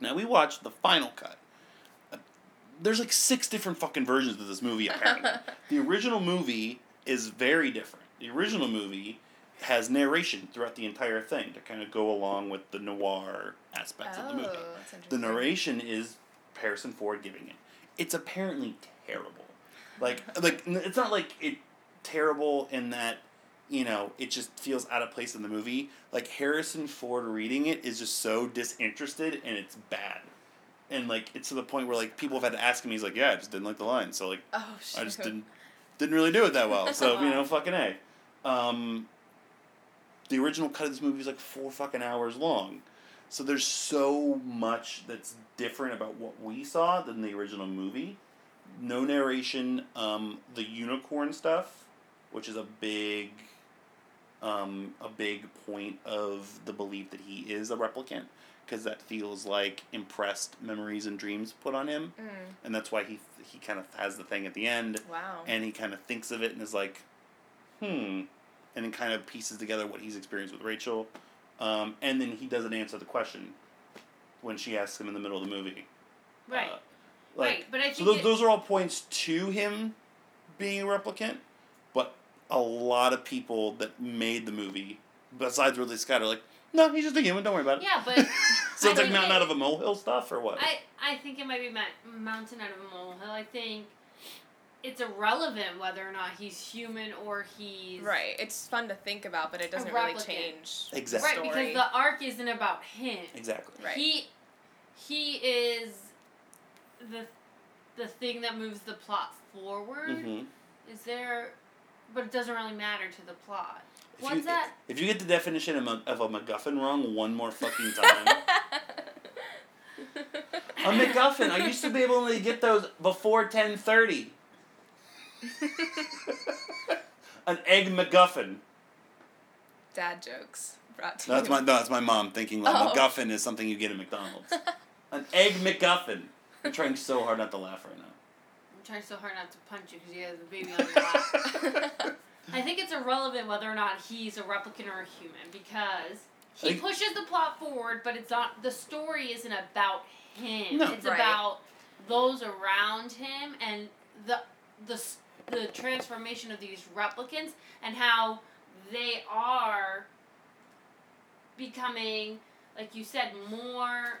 Now we watched the final cut. Uh, There's like six different fucking versions of this movie apparently. the original movie is very different. The original movie has narration throughout the entire thing to kind of go along with the noir aspects of the movie. Oh, The narration is Harrison Ford giving it. It's apparently terrible. Like like it's not like it terrible in that you know it just feels out of place in the movie. Like Harrison Ford reading it is just so disinterested and it's bad. And like it's to the point where like people have had to ask him. He's like, yeah, I just didn't like the line. So like Oh. I just didn't didn't really do it that well. So you know, fucking a. Um, the original cut of this movie is like four fucking hours long, so there's so much that's different about what we saw than the original movie. No narration. Um, the unicorn stuff, which is a big, um, a big point of the belief that he is a replicant, because that feels like impressed memories and dreams put on him Mm, and that's why he he kind of has the thing at the end, wow. and he kind of thinks of it and is like, hmm, and then kind of pieces together what he's experienced with Rachel, um, and then he doesn't answer the question when she asks him in the middle of the movie. Right. Uh, like, right. But I so think those, it- those are all points to him being a replicant, but a lot of people that made the movie, besides Ridley Scott, are like, no, he's just a human. Don't worry about it. Yeah, but so I it's like mountain it- out of a molehill stuff or what? I I think it might be mountain out of a molehill. I think it's irrelevant whether or not he's human or he's Right. It's fun to think about, but it doesn't really replicant. change. the Exactly. right because the arc isn't about him. exactly. Right. He he is the the thing that moves the plot forward. hmm Is there? But it doesn't really matter to the plot. If What's you, that? If you get the definition of a, of a MacGuffin wrong one more fucking time, a MacGuffin. I used to be able to get those before ten thirty. An egg MacGuffin. Dad jokes brought to No, that's you. my no, that's my mom thinking like Oh. MacGuffin is something you get at McDonald's. An egg MacGuffin. I'm trying so hard not to laugh right now. I'm trying so hard not to punch you because you have the baby on your lap. I think it's irrelevant whether or not he's a replicant or a human because he Like- pushes the plot forward, but it's not. The story isn't about him. No. it's Right. about those around him and the the the transformation of these replicants and how they are becoming, like you said, more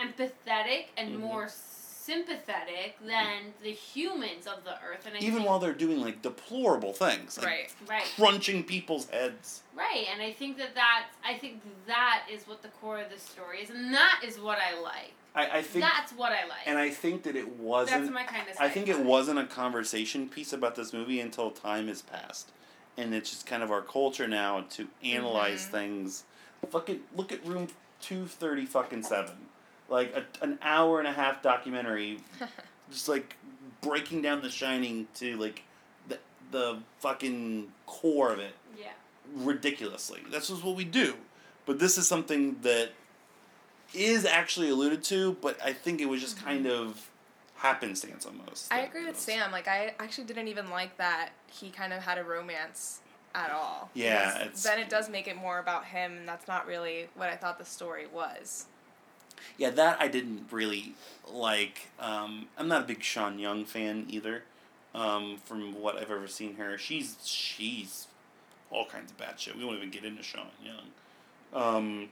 empathetic and Mhm. more sympathetic than the humans of the earth, and I Even think, while they're doing like deplorable things, like right. right, crunching people's heads. right, and I think that that's I think that is what the core of the story is, and that is what I like. I, I think, That's what I like. and I think that it wasn't. That's my kind of. I think it wasn't a conversation piece about this movie until time has passed, and it's just kind of our culture now to analyze Mhm. things. Fucking look at Room Two Thirty fucking Seven, like a, an hour and a half documentary, just like breaking down The Shining to like the the fucking core of it Yeah. ridiculously. That's just what we do. But this is something that is actually alluded to, but I think it was just kind mm-hmm. of happenstance almost. I agree with Sam. Like I actually didn't even like that he kind of had a romance at all. Yeah, then it does make it more about him, and that's not really what I thought the story was. Yeah, that I didn't really like. Um, I'm not a big Sean Young fan either. Um, from what I've ever seen her, she's she's all kinds of bad shit. We won't even get into Sean Young. Um,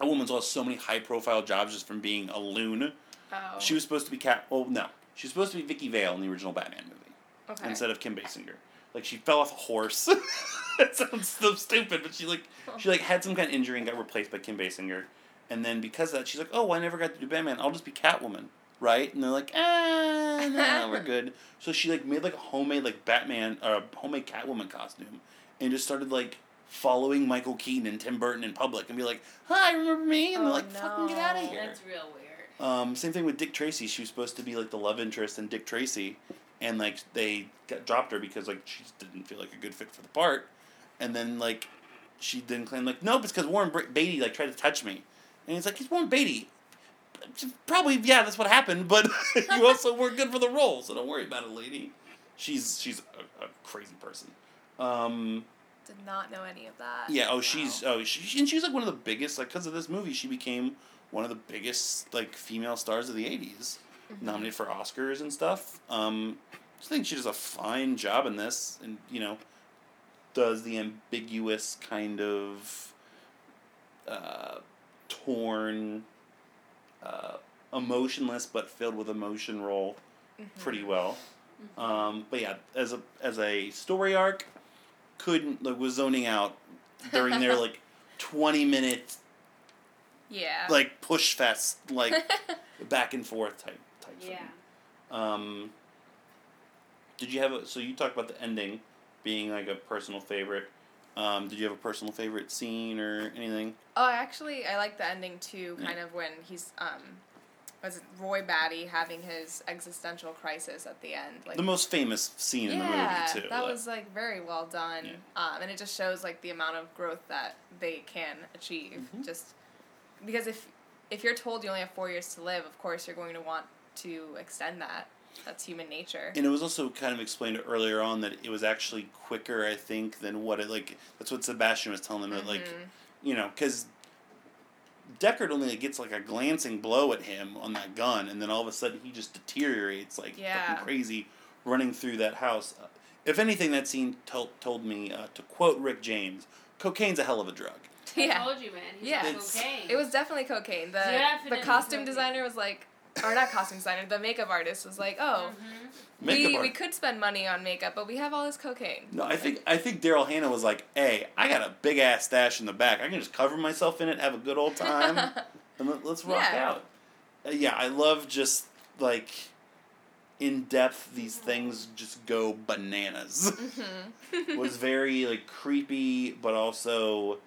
a woman's lost so many high profile jobs just from being a loon. Oh. She was supposed to be Cat. Oh no, she was supposed to be Vicki Vale in the original Batman movie okay. instead of Kim Basinger. Like she fell off a horse. that sounds so stupid, but she like she like had some kind of injury and got replaced by Kim Basinger, and then because of that, she's like, oh, I never got to do Batman. I'll just be Catwoman, right? And they're like, ah, no, we're good. So she like made like a homemade like Batman or a homemade Catwoman costume, and just started like following Michael Keaton and Tim Burton in public and be like, hi, remember me? And they're Oh, like, fucking get out of here. That's real weird. Um, same thing with Dick Tracy. She was supposed to be like the love interest in Dick Tracy, and like they got, dropped her because like she just didn't feel like a good fit for the part. And then like she then claimed like nope, it's because Warren Beatty like tried to touch me, and he's like he's Warren Beatty. Probably yeah, that's what happened. But you also weren't good for the role, so don't worry about it, lady. She's she's a, a crazy person. Um, Did not know any of that. yeah. Oh, she's Wow. oh she and she's like one of the biggest like because of this movie she became one of the biggest like female stars of the 80s Mm-hmm. nominated for Oscars and stuff. Um, I think she does a fine job in this, and you know, does the ambiguous kind of uh, torn, uh, emotionless but filled with emotion role Mm-hmm. pretty well. Um, but yeah, as a as a story arc, couldn't like was zoning out during their like twenty minute Yeah. like push fest like back and forth type type Yeah. thing. Um, did you have a so you talked about the ending being like a personal favorite? Um, did you have a personal favorite scene or anything? Oh, actually I like the ending too. Yeah. Kind of when he's um, was it Roy Batty having his existential crisis at the end? Like the most famous scene in the movie too. that like- was like very well done. Yeah. Um, and it just shows like the amount of growth that they can achieve. Mhm. Just because if if you're told you only have four years to live, of course you're going to want to extend that. That's human nature. And it was also kind of explained earlier on that it was actually quicker, I think, than what it like. That's what Sebastian was telling them. That like, Mhm. you know, because Deckard only gets like a glancing blow at him on that gun, and then all of a sudden he just deteriorates like Yeah. fucking crazy, running through that house. Uh, if anything, that scene told told me uh, to quote Rick James, "Cocaine's a hell of a drug." I yeah. told you, man. He's Yeah. It's- cocaine. It was definitely cocaine. The Definitely the costume cocaine. designer was like, or not costume designer, the makeup artist was like, oh, Mhm. We, art- we could spend money on makeup, but we have all this cocaine. No, I think I think Daryl Hannah was like, "Hey, I got a big ass stash in the back. I can just cover myself in it, have a good old time, and let, let's rock Yeah. out." Uh, yeah, I love just like in depth these things just go bananas. hmm was very like creepy, but also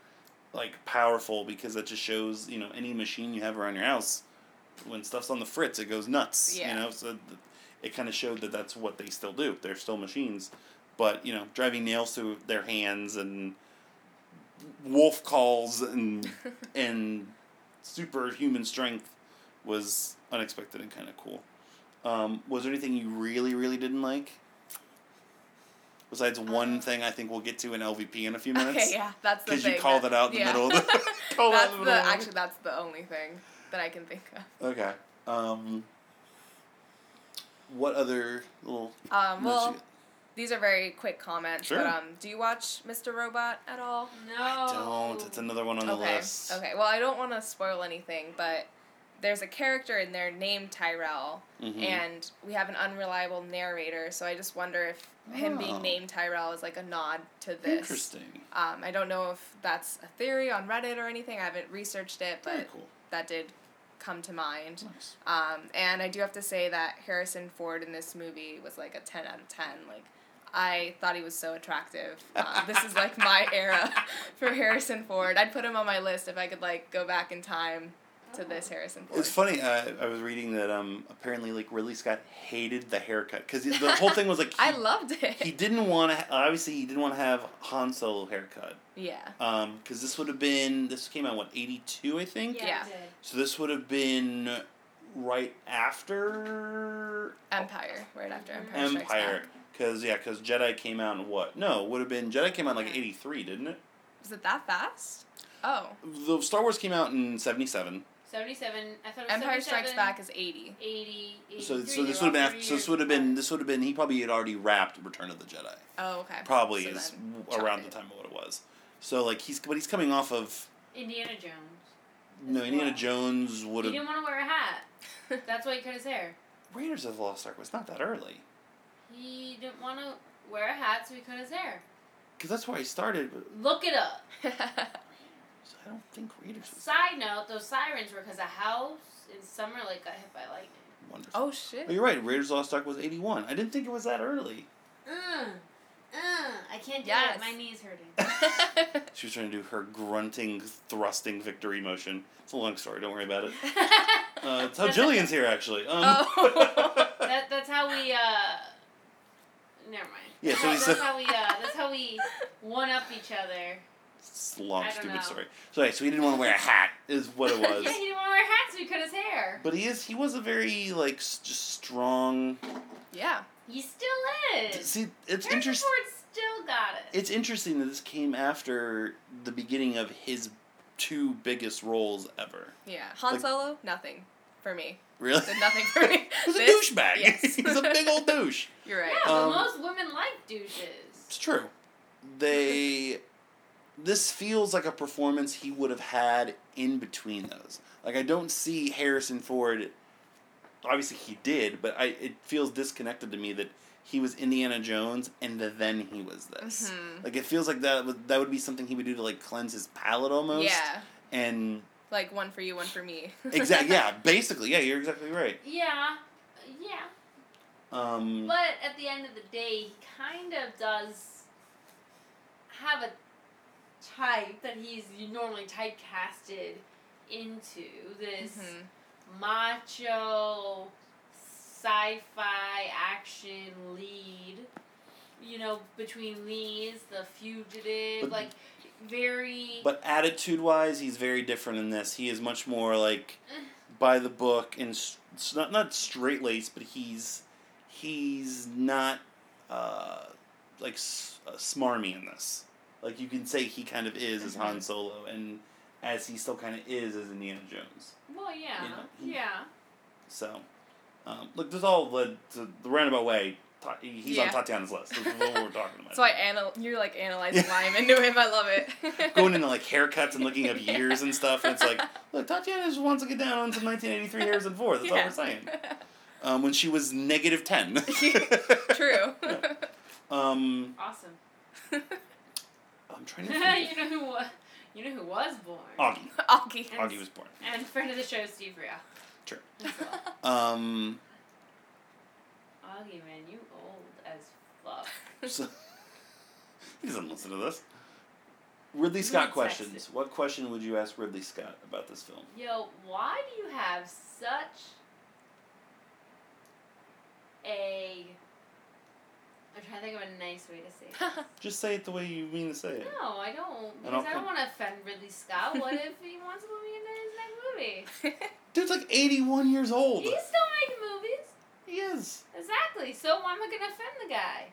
like powerful because it just shows you know any machine you have around your house when stuff's on the fritz it goes nuts Yeah. you know? So th- it kind of showed that that's what they still do. They're still machines. But you know driving nails through their hands and wolf calls and and superhuman strength was unexpected and kind of cool. Um, was there anything you really really didn't like? Besides one Uh, thing i think we'll get to in lvp in a few minutes. Okay, yeah, that's the because you called it out in the yeah. middle of the called out that's the the middle the- actually that's the only thing that I can think of. Okay. Um, what other little? Um, well, you- these are very quick comments. Sure. But um, do you watch Mr. Robot at all? No. I don't. It's another one on the okay. list. Okay. Well, I don't want to spoil anything, but there's a character in there named Tyrell, Mhm. and we have an unreliable narrator. So I just wonder if him Oh. being named Tyrell is like a nod to this. Interesting. Um, I don't know if that's a theory on Reddit or anything. I haven't researched it, but cool. that did come to mind. Nice. Um, and I do have to say that Harrison Ford in this movie was like a 10 out of 10. Like, I thought he was so attractive. Um, this is like my era for Harrison Ford. I'd put him on my list if I could like go back in time to this Harrison Ford. It's funny. Uh, I was reading that um, apparently like Ridley Scott hated the haircut because the whole thing was like he, I loved it. he didn't want to. Obviously, he didn't want to have Han Solo haircut. yeah. Um, because this would have been this came out what eighty two I think. Yeah, Yeah. it did. So this would have been right after Empire, right after Empire. Empire. Because yeah, because Jedi came out in what? No, would have been Jedi came out in like eighty three, didn't it? Was it that fast? Oh. The Star Wars came out in seventy seven. 77. I thought it was Empire Strikes Back is 80. 80, So so this would have been after, so this would have been this would have been he probably had already wrapped Return of the Jedi. Oh, okay. Probably So is around chop the time of what it was. So like he's but he's coming off of Indiana Jones. no Indiana well. Jones would have He didn't want to wear a hat. That's why he cut his hair. Raiders of the Lost Ark was not that early He didn't want to wear a hat, so he cut his hair. because that's where I started. Look it up. I don't think Raiders was Side note: Those sirens were because a house in Summer Lake got hit by lightning. wonderful. oh, shit. Oh, you're right. Raiders of the Lost Ark was eighty one. I didn't think it was that early. Uh, uh, I can't do Yes. it. My knee's hurting. She was trying to do her grunting, thrusting victory motion. It's a long story. Don't worry about it. Uh, it's how Jillian's here, actually. Um, Oh. that, that's how we. uh... Never mind. Yeah, so that's, that's how we. Uh, that's how we one up each other. It's long, I don't stupid know. story. So, yeah, so he didn't want to wear a hat, is what it was. yeah, he didn't want to wear a hat, so he cut his hair. But he is. He was a very like s- just strong. yeah. He still is. See, it's Harrison interesting. Ford still got it. It's interesting that this came after the beginning of his two biggest roles ever. Yeah. Han Like- Solo, nothing for me. Really? Did nothing for me. He's a This- douchebag. Yes. He's a big old douche. You're right. yeah, but Um, most women like douches. It's true. They. This feels like a performance he would have had in between those. Like I don't see Harrison Ford. Obviously he did, but I it feels disconnected to me that he was Indiana Jones and then he was this. Mhm. Like it feels like that would that would be something he would do to like cleanse his palate almost. Yeah. And Like one for you, one for me. exactly yeah, basically yeah, you're exactly right. Yeah, yeah. Um, But at the end of the day, he kind of does have a type that he's normally typecasted into this Mhm. macho sci-fi action lead. You know, between these, the fugitive, But- like very. But attitude wise, he's very different in this. He is much more like by the book and s- s- not not straight laced, but he's he's not uh, like s- uh, smarmy in this. Like you can say he kind of is as Han Mhm. Solo, and as he still kind of is as Indiana Jones. well, yeah, you know, yeah. So, um, look, this all led to the roundabout way. Ta- He's on Tatiana's list. This is what we're talking about. So I anal- you're like analyzing why I'm into him. I love it. going into like haircuts and looking up years and stuff. And it's like, look, Tatiana just wants to get down on some 1983 and four. That's all we're saying. Um, when she was negative 10. True. um, Awesome. I'm trying to think. you know who was. You know who was born. Augie. Augie. Augie was born. And friend of the show, Steve Ria. True. As well. Um, Augie, man, you old as fuck. so, he doesn't listen to this. Ridley Scott questions. it. What question would you ask Ridley Scott about this film? Yo, why do you have such a. I'm trying to think of a nice way to say it. Just say it the way you mean to say it. No, I don't. I Because don't I don't want to offend Ridley Scott. What if he wants to put me into his next movie? Dude's like 81 years old. He's still making movies. He is. Exactly. So why am I gonna offend the guy?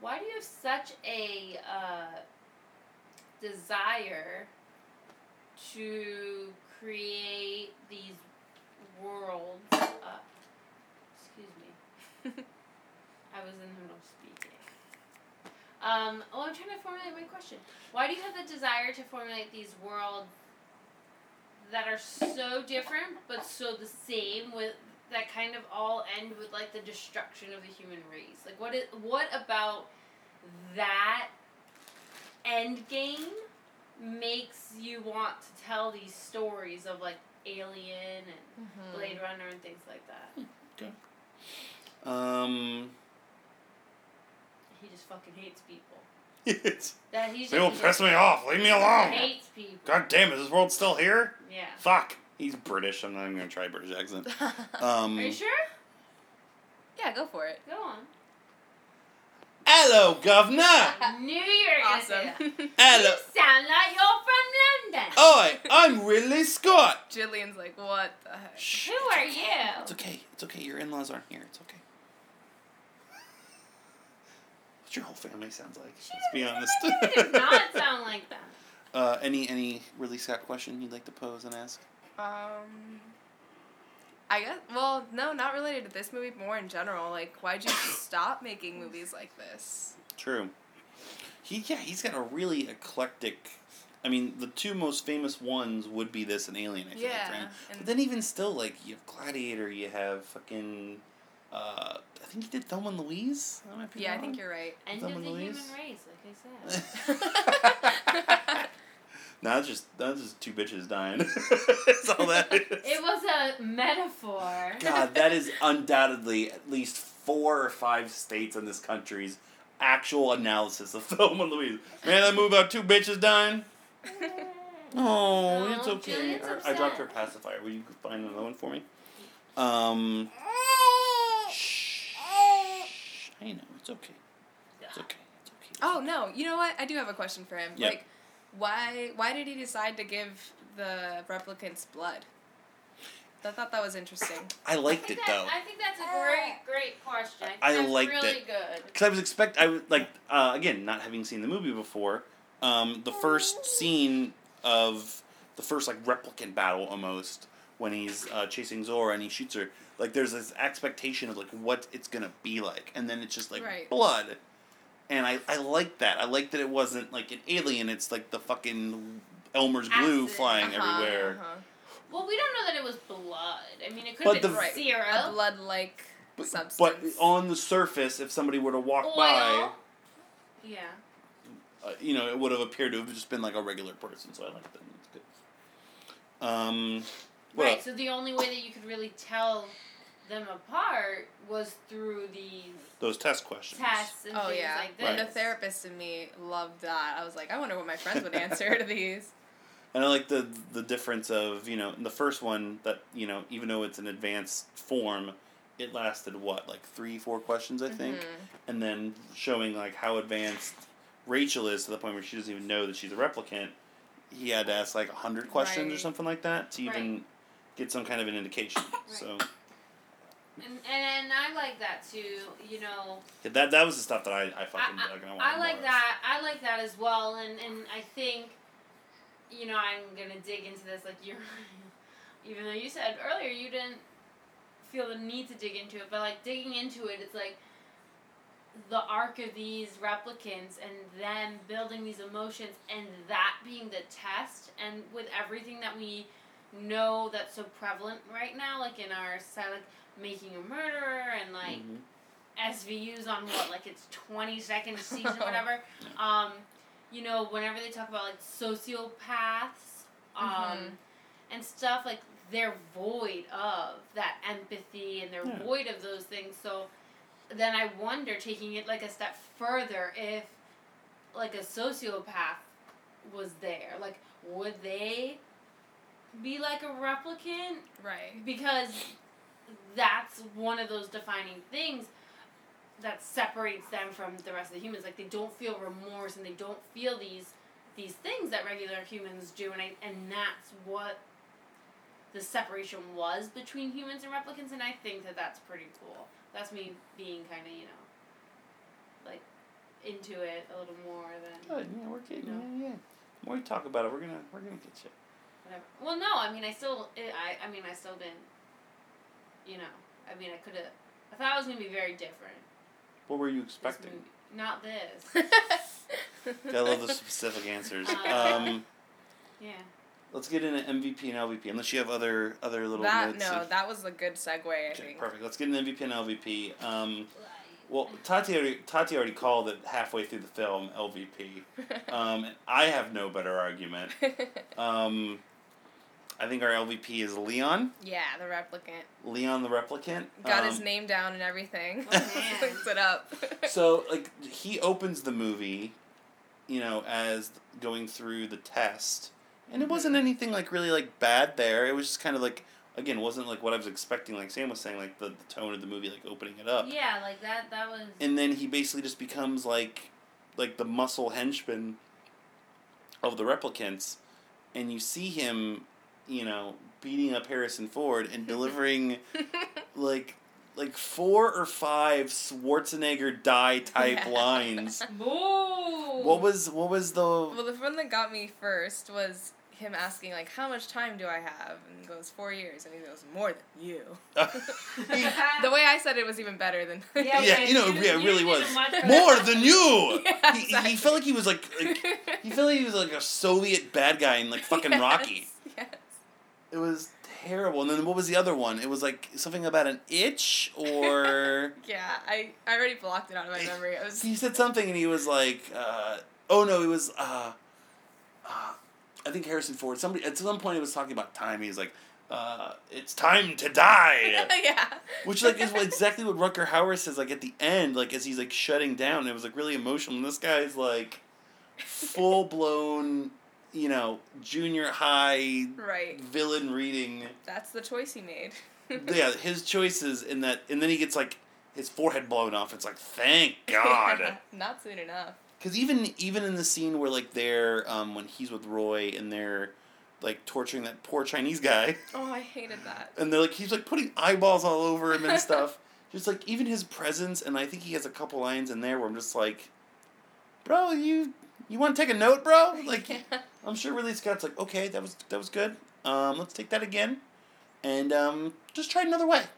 Why do you have such a uh, desire to create these worlds? Uh, excuse me. I was in the middle of speaking. Um, oh, I'm trying to formulate my question. Why do you have the desire to formulate these worlds that are so different but so the same with that kind of all end with like the destruction of the human race. Like what is what about that end game makes you want to tell these stories of like Alien and Mm-hmm. Blade Runner and things like that. Um, He just fucking hates people. it's, That he's they will just, piss me off. Leave me alone. hates people. God damn it! Is this world still here? Yeah. Fuck. He's British. I'm not even gonna try a British accent. Um, Are you sure? yeah, go for it. Go on. hello, governor. I knew you were gonna Awesome. Hello. You sound like you're from London. Oi, I'm Ridley Scott. Jillian's like, what the heck? Shh. Who are you? It's okay. It's okay. Your in-laws aren't here. It's okay. What your whole family sounds like. Let's be honest. It does not sound like that. uh, any any Ridley Scott question you'd like to pose and ask? Um, I guess. Well, no, not related to this movie. More in general. Like, why'd you stop making movies like this? True. He yeah, he's got a really eclectic. I mean, the two most famous ones would be this and Alien. I feel Yeah, for him. and- But then even still, like you have Gladiator, you have fucking. Uh, I think he did Thelma and Louise. I might be Yeah, I wrong. think you're right. End Thelma of the Louise? human race, like I said. no, that's just that's just two bitches dying. that's all that is. it was a metaphor. God, that is undoubtedly at least four or five states in this country's actual analysis of Thelma and Louise. Man, that movie about two bitches dying. Oh, it's Oh, okay. Julian's Or- I dropped her pacifier. Will you find another one for me? Um. Shh. I know it's okay. It's okay. It's okay. Oh no, you know what? I do have a question for him. Yep. Like, why why did he decide to give the replicants blood? I thought that was interesting. I I liked think it that- though. I think that's a great, great question. I, think I that's liked really it. good. Because I was expect I was like uh, again not having seen the movie before. Um, the first scene of the first like replicant battle almost when he's uh, chasing Zhora and he shoots her. Like there's this expectation of like what it's gonna be like, and then it's just like Right. blood. And I, I like that. I like that it wasn't like an alien. It's like the fucking Elmer's glue Acid. flying Uh-huh, everywhere. uh-huh. Well, we don't know that it was blood. I mean, it could But have been the- Right. syrup. A blood-like But, substance. but on the surface, if somebody were to walk Oil. by, Yeah. uh, you know, it would have appeared to have just been like a regular person. So I like that. That's good. Um, what Right. So the only way that you could really tell them apart was through these Those test questions. tests and Oh things yeah, like this. and the therapist in me loved that. I was like, I wonder what my friends would answer to these. And I like the the difference of you know the first one that you know even though it's an advanced form, it lasted what like three four questions I think, Mhm. and then showing like how advanced Rachel is to the point where she doesn't even know that she's a replicant. He had to ask like hundred questions or something like that to even get some kind of an indication. So And, and I like that too. You know, yeah, that that was the stuff that I I fucking I, dug and I, I like that. I like that as well. And and I think, you know, I'm gonna dig into this like you're, even though you said earlier you didn't feel the need to dig into it, but like digging into it, it's like the arc of these replicants and them building these emotions and that being the test and with everything that we know that's so prevalent right now like in our society like making a murderer and like Mhm. SVUs on what like its 20 second season or whatever um you know whenever they talk about like sociopaths um Mhm. and stuff like they're void of that empathy and they're Yeah. void of those things so then I wonder taking it like a step further if like a sociopath was there like would they be like a replicant Right. because that's one of those defining things that separates them from the rest of the humans like they don't feel remorse and they don't feel these these things that regular humans do and I, and that's what the separation was between humans and replicants and I think that that's pretty cool that's me being kind of you know like into it a little more than Good, yeah, we're getting No. yeah, yeah. The more you talk about it, we're gonna we're gonna get you. Whatever. Well, no, I mean, I still, it, I, I mean, I still didn't, you know, I mean, I could have, I thought it was gonna be very different. What were you expecting? movie. Not this. I love the specific answers. Uh, Um, Yeah. let's get into MVP and LVP. Unless you have other other little That notes. no, of- that was a good segue. I Okay, think. perfect. Let's get into MVP and LVP. Um, well, Tati already, Tati already called it halfway through the film LVP. Um, I have no better argument. Um, I think our LVP is Leon. yeah, the replicant Leon the replicant. got Um, his name down and everything. Oh. Looks it up. so like he opens the movie, you know, as going through the test, and it wasn't anything like really like bad there. It was just kind of like again, wasn't like what I was expecting. Like Sam was saying, like the, the tone of the movie, like opening it up, Yeah, like that. That was. and then he basically just becomes like like the muscle henchman of the replicants, and you see him, you know, beating up Harrison Ford and delivering like like four or five Schwarzenegger die type Yeah. lines. Boo! What was what was the well, the one that got me first was him asking like, "How much time do I have?" And he goes, four years," and he goes, "More than you." the way I said it was even better than. Yeah, yeah, you know, you- yeah, it really was a much better more than you. Yeah, he, he felt like he was like, like he felt like he was like a Soviet bad guy in like fucking Yes, Rocky. It was terrible. And then what was the other one? It was like something about an itch or Yeah, I, I already blocked it out of my memory. It was he said something and he was like, uh, oh no, he was. Uh, uh, I think Harrison Ford. Somebody at some point he was talking about time. He was like, uh, "It's time to die," yeah. which like is exactly what Rutger Hauer says. Like at the end, like as he's like shutting down, it was like really emotional. And this guy's like full blown, you know, junior high Right. villain reading. That's the choice he made. yeah, his choices in that, and then he gets like his forehead blown off. It's like, thank God. Not soon enough. Because even even in the scene where like they're um, when he's with Roy and they're like torturing that poor Chinese guy, Oh, I hated that. and they're like he's like putting eyeballs all over him and stuff. just like even his presence, and I think he has a couple lines in there where I'm just like, bro, you you want to take a note, bro? Like Yeah. I'm sure Ridley Scott's like, okay, that was that was good. Um, let's take that again, and um, just try another way.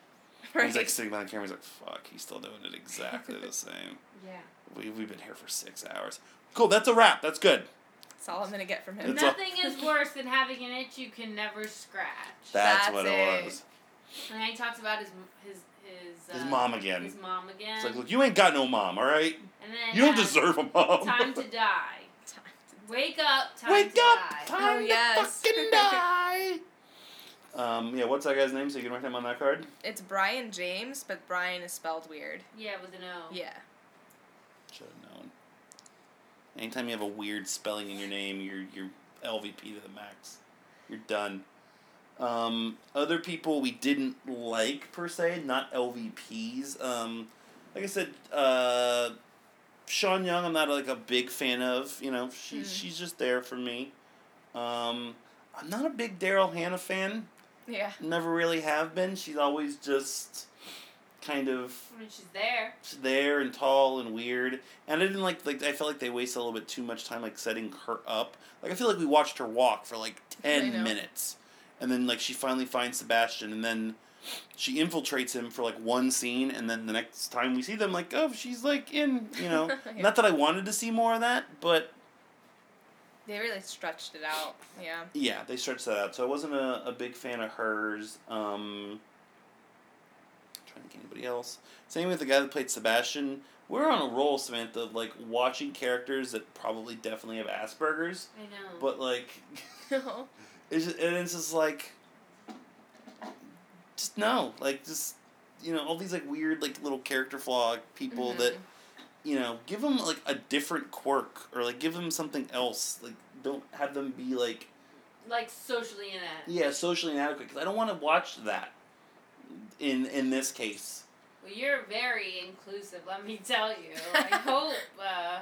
And He's like sitting behind the camera. He's like, "Fuck, he's still doing it exactly the same. Yeah. We we've been here for six hours. Cool, that's a wrap. That's good. That's all I'm gonna get from him. It's all- Nothing is worse than having an itch you can never scratch. That's, That's what it, it. was. And then he talks about his his his. His uh, mom again. His mom again. It's like, look, you ain't got no mom, all right. and then You don't deserve a mom. Time to die. Wake up. Time Wake to up! die. Time Oh, to yes. fucking die. um, yeah, what's that guy's name? So you can write him on that card. It's Brion James, but Brion is spelled weird. Yeah, with an O. Yeah. Should have known. Anytime you have a weird spelling in your name, you're you're LVP to the max. You're done. Um, other people we didn't like per se, not LVPs. Um, like I said, uh, Sean Young, I'm not like a big fan of. You know, she's Mhm. she's just there for me. Um, I'm not a big Daryl Hannah fan. Yeah. Never really have been. She's always just kind of I mean, she's there. she's there and tall and weird. And I didn't like like I felt like they wasted a little bit too much time like setting her up. Like I feel like we watched her walk for like ten minutes, and then like she finally finds Sebastian, and then she infiltrates him for like one scene, and then the next time we see them, like oh she's like in you know. Yeah. Not that I wanted to see more of that, but They really stretched it out. Yeah. yeah, they stretched that out. So I wasn't a, a big fan of hers. Um, trying to think anybody else. Same with the guy that played Sebastian. We're on a roll, Samantha, of like watching characters that probably definitely have Asperger's, I know. but like, no. it's just, and it's just like, just no, like just you know all these like weird like little character flaw people that Mhm. you know give them like a different quirk or like give them something else. Like don't have them be like like socially inept. yeah, socially inadequate because I don't want to watch that. In in this case, Well, you're very inclusive. Let me tell you. I hope uh,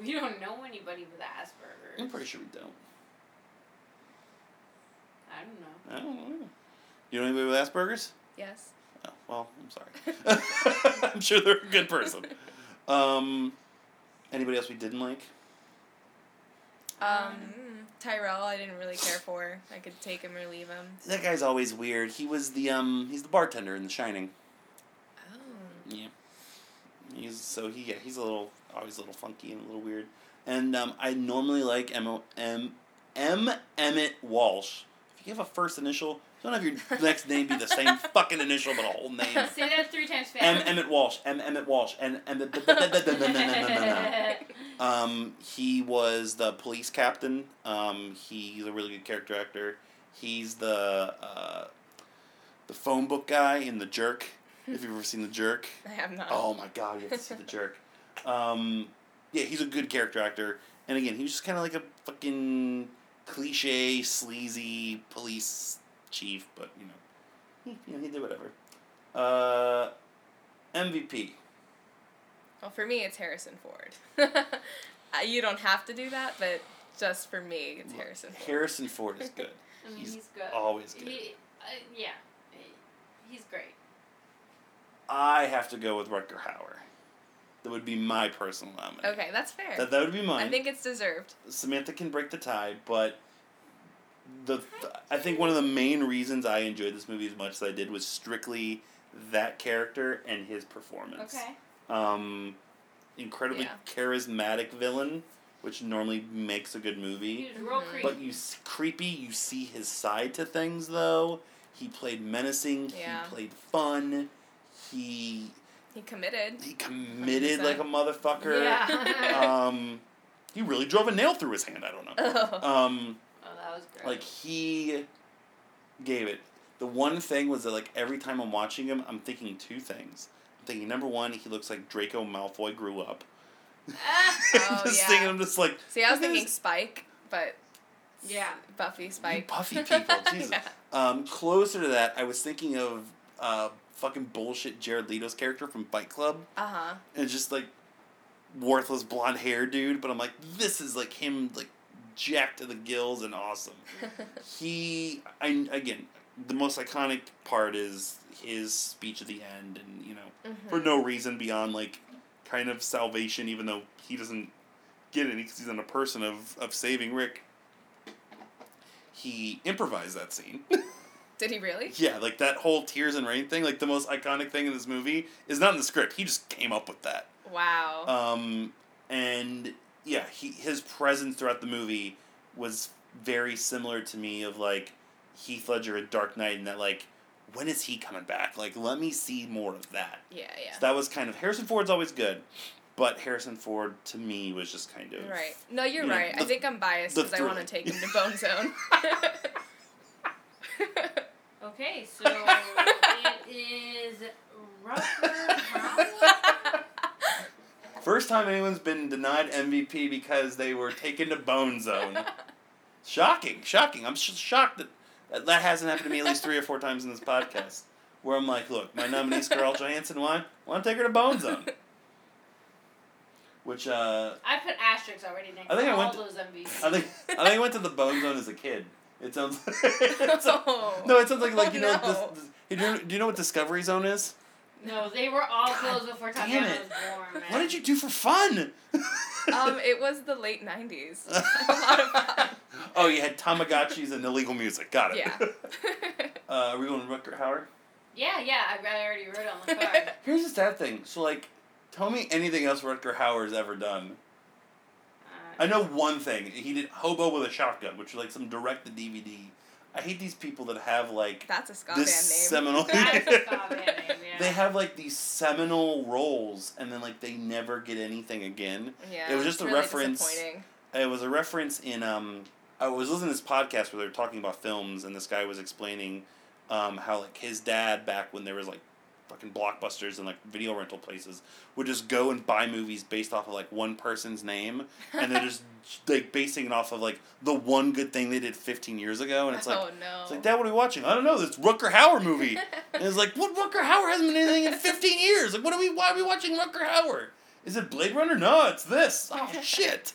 we don't know anybody with Asperger's. I'm pretty sure we don't. I don't know. I don't know. You know anybody with Asperger's? Yes. Oh, well, I'm sorry. I'm sure they're a good person. Um, anybody else we didn't like? Um, Tyrell, I didn't really care for. I could take him or leave him. That guy's always weird. He was the um, he's the bartender in The Shining. Oh. Yeah. He's so he yeah he's a little always a little funky and a little weird. And um, I normally like Emma M M. Emmet Walsh. If you have a first initial, don't have your next name be the same fucking initial but a whole name. Say that three times fast. M. Emmet Walsh. M. Emmet Walsh. And and um, he was the police captain. Um, he's a really good character actor. He's the uh, the phone book guy in The Jerk. If you've ever seen The Jerk. I have not. Oh my god, you have to see The Jerk. Um, yeah, he's a good character actor. And again, he was just kind of like a fucking cliche, sleazy police chief, but you know, he, you know, he did whatever. Uh, MVP. Well, for me, it's Harrison Ford. You don't have to do that, but just for me, it's Harrison Ford. Harrison Ford is good. I mean, He's he's, good. always good. He, uh, yeah, he's great. I have to go with Rutger Hauer. That would be my personal nominee. Okay, that's fair. That, that would be mine. I think it's deserved. Samantha can break the tie, but the I think one of the main reasons I enjoyed this movie as much as I did was strictly that character and his performance. Okay. Um, incredibly Yeah. charismatic villain, which normally makes a good movie. He's real Mhm. creepy. But you s- creepy. You see his side to things though. He played menacing. Yeah. He played fun. He He committed. he committed 100%. like a motherfucker. yeah. Um, he really drove a nail through his hand. I don't know. Um, oh, that was great. like he gave it. The one thing was that like every time I'm watching him, I'm thinking two things. I'm thinking number one, he looks like Draco Malfoy grew up. Ah. Oh, just yeah. thinking, I'm just like See, I was thinking this- Spike, but Yeah. Buffy you Spike. puffy people. Jesus. Yeah. Um, closer to that, I was thinking of uh, fucking bullshit Jared Leto's character from Fight Club. Uh huh. and just like worthless blonde hair dude but i'm like this is like him like jacked to the gills and awesome. He i again the most iconic part is his speech at the end and you know for no reason beyond like kind of salvation even though he doesn't get any because he's in a person of of saving rick. He improvised that scene. Did he really? yeah like that whole tears and rain thing like the most iconic thing in this movie is not in the script. He just came up with that. Wow. um, and yeah, he his presence throughout the movie was very similar to me of like Heath Ledger in Dark Knight, and that like when is he coming back? Like let me see more of that. yeah, yeah. So that was kind of Harrison Ford's always good, but Harrison Ford to me was just kind of Right. No, you're you know, right. I think I'm biased because I want to take him to Bone Zone. Okay, so it is Rutger Hauer. First time anyone's been denied MVP because they were taken to Bone Zone. shocking, shocking. I'm sh- shocked that that that hasn't happened to me at least three or four times in this podcast. Where I'm like, look, my nominee Scarlett Johansson. Why? Want to take her to Bone Zone? Which uh, I put asterisks already next I think to I all to- those MVPs. I think I think I went to the Bone Zone as a kid. It sounds. it sounds Oh. no, it sounds like like you know. This, no. this, you do you know what Discovery Zone is? No, they were all God closed before damn Tatiana was born, man. What did you do for fun? um, it was the late '90s. a lot of fun. Oh, you had Tamagotchis and illegal music. Got it. Yeah. uh, are we going to Rutger Hauer? Yeah, yeah, I I already wrote it on the card. Here's the sad thing. So, like, tell me anything else Rutger Hauer's ever done. Uh, I know one thing. He did Hobo with a Shotgun, which is like some direct to DVD. I hate these people that have like That's a ska this band name. seminal. That's a ska band name, yeah. They have like these seminal roles, and then like they never get anything again. yeah. It was just it's a really reference- It was a reference in um. I was listening to this podcast where they were talking about films, and this guy was explaining um, how like his dad back when there was like fucking blockbusters and like video rental places would just go and buy movies based off of like one person's name, and they're just like basing it off of like the one good thing they did fifteen years ago, and it's like. oh no. It's like, Dad, what are we watching? I don't know. This Rutger Hauer movie. and it's like, what Rutger Hauer hasn't been anything in 15 years. Like, what are we, why are we watching Rutger Hauer? Is it Blade Runner? No, it's this. Oh, shit.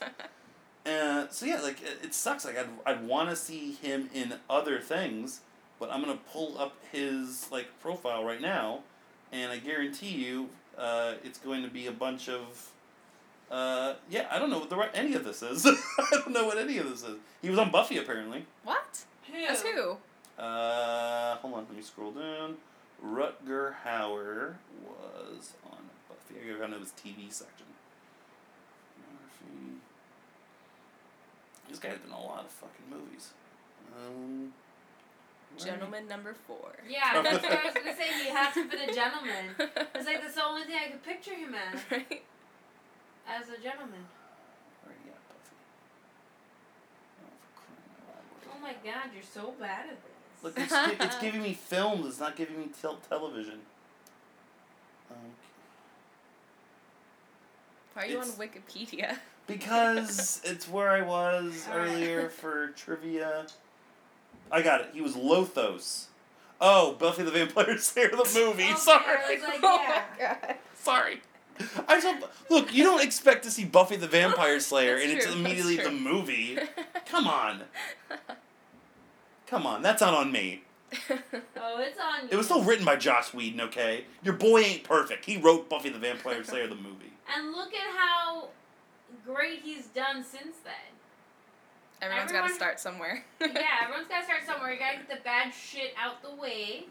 Uh, so yeah, like it, it sucks. Like I'd, I'd want to see him in other things, but I'm gonna pull up his like profile right now, and I guarantee you, uh, it's going to be a bunch of. Uh, yeah, I don't know what the right, any of this is. I don't know what any of this is. He was on Buffy apparently. what? Who? That's who? Uh, hold on, let me scroll down. Rutger Hauer was on Buffy. I gotta go to his TV section. Biography. This guy's been in a lot of fucking movies. Um, where- Gentleman number four. Yeah, that's what I was gonna say. He has to be a gentleman. It's like that's the only thing I could picture him as, right? As a gentleman. Where you at, Buffy? Oh, for crying out loud. Oh my god, you're so bad at this. Look, it's, gi- it's giving me films. It's not giving me tel- television. Um, Why are you on It's- Wikipedia? because it's where I was Alright. earlier for trivia. I got it. He was Lothos. Oh, Buffy the Vampire Slayer the movie. Okay, Sorry. I was like, oh yeah. my god. Sorry. I just, look, you don't expect to see Buffy the Vampire Slayer and it's true, that's immediately the movie. Come on. Come on. That's not on me. Oh, it's on you. It was still written by Joss Whedon, okay? Your boy ain't perfect. He wrote Buffy the Vampire Slayer the movie. And look at how great he's done since then. Everyone's got to start somewhere. yeah, everyone's gotta start somewhere. You gotta get the bad shit out the way.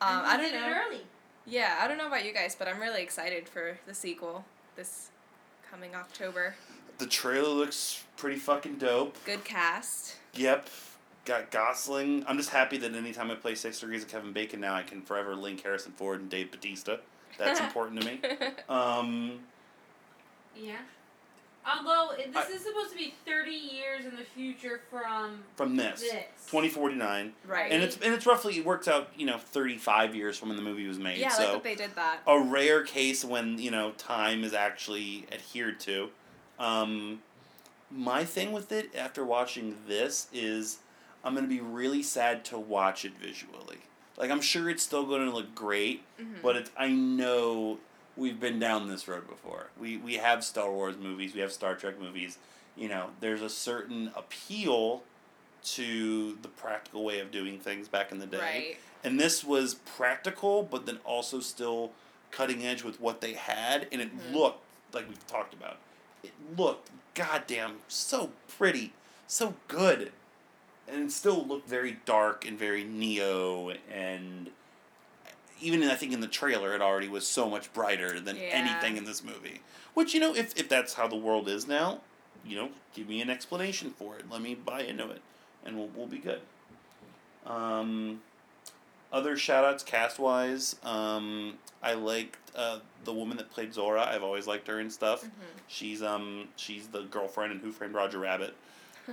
Um, and I don't did know. It early. Yeah, I don't know about you guys, but I'm really excited for the sequel this coming October. The trailer looks pretty fucking dope. Good cast. Yep. Got Gosling. I'm just happy that anytime I play Six Degrees of Kevin Bacon now, I can forever link Harrison Ford and Dave Bautista. That's important to me. Um, Yeah. Although this I- is supposed to be thirty years in the future from from this, this. 2049. right. And it's and it's roughly it works out you know 35 years from when the movie was made. yeah, so like that they did that. a rare case when you know time is actually adhered to. Um, my thing with it after watching this is I'm gonna be really sad to watch it visually. Like I'm sure it's still gonna look great, Mhm. but it's I know we've been down this road before. We we have Star Wars movies, we have Star Trek movies. You know, there's a certain appeal to the practical way of doing things back in the day. Right. And this was practical, but then also still cutting edge with what they had, and it Mhm. looked like we've talked about. It looked goddamn so pretty, so good, and it still looked very dark and very neo, and even in, I think in the trailer, it already was so much brighter than Yeah. anything in this movie. Which you know, if if that's how the world is now, you know, give me an explanation for it. Let me buy into it, and we'll we'll be good. Um, other shout outs cast wise, um, I liked uh, the woman that played Zhora. I've always liked her and stuff. Mhm. She's um she's the girlfriend in Who Framed Roger Rabbit.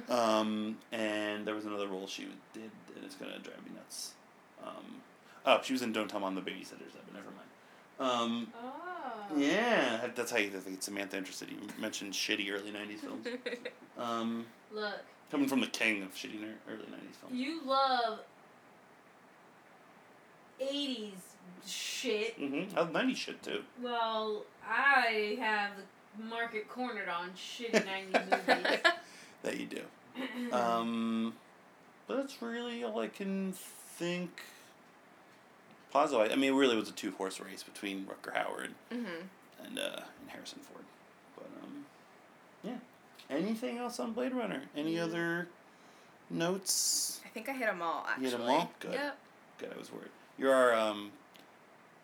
Um, and there was another role she did, and it's gonna drive me nuts. Um, oh, she was in Don't Tell Mom the Babysitters. But never mind. Um, Oh. yeah, that's how you think Samantha interested. You mentioned shitty early '90s films. Um, Look, coming from the king of shitty early '90s films. you love '80s shit. Mm-hmm. I love '90s shit too. Well, I have the market cornered on shitty '90s movies. That you do. Um, but that's really all I can think. Positive. I mean, it really was a two horse race between Rutger Hauer Mhm. and uh, and Harrison Ford. But um, yeah. Anything else on Blade Runner? Any Mm. other notes? I think I hit them all. You Actually. hit 'em all? Good. Yep. Good. I was worried. You're our um.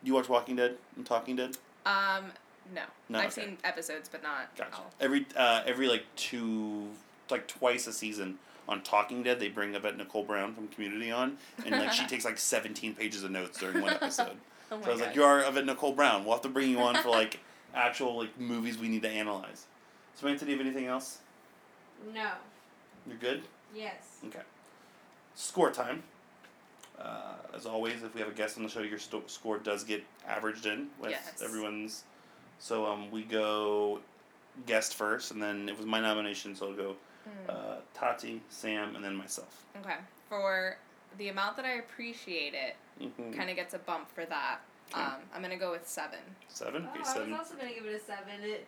You watch Walking Dead and Talking Dead? Um, no. No, I've okay. seen episodes, but not. Gotcha. all. Every uh, every like two, like twice a season on Talking Dead, they bring Yvette Nicole Brown from Community on, and like she takes like seventeen pages of notes during one episode. Oh so I was God. like, "You are Yvette Nicole Brown. We'll have to bring you on for like actual like movies we need to analyze." Samantha, do you have anything else? no. You're good. Yes. Okay. Score time. Uh, as always, if we have a guest on the show, your sto- score does get averaged in with Yes. everyone's. So um, we go guest first, and then it was my nomination, so it'll go Mm. uh, Tati, Sam, and then myself. Okay. For the amount that I appreciate it, Mm-hmm. kind of gets a bump for that. Okay. Um, I'm gonna go with seven. Seven. Oh, Okay, I was also gonna give it a seven. It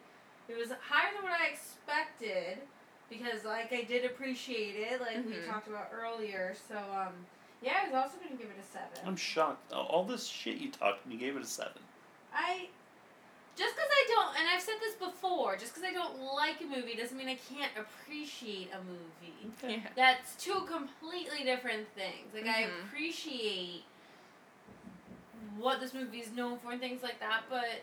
it was higher than what I expected because like I did appreciate it, like we Mhm. talked about earlier. So um, yeah, I was also gonna give it a seven. I'm shocked. All- All this shit you talked, and you gave it a seven. I just because I don't, and I've said this before, just because I don't like a movie doesn't mean I can't appreciate a movie. Yeah. That's two completely different things. Like I Mhm. appreciate what this movie is known for and things like that, but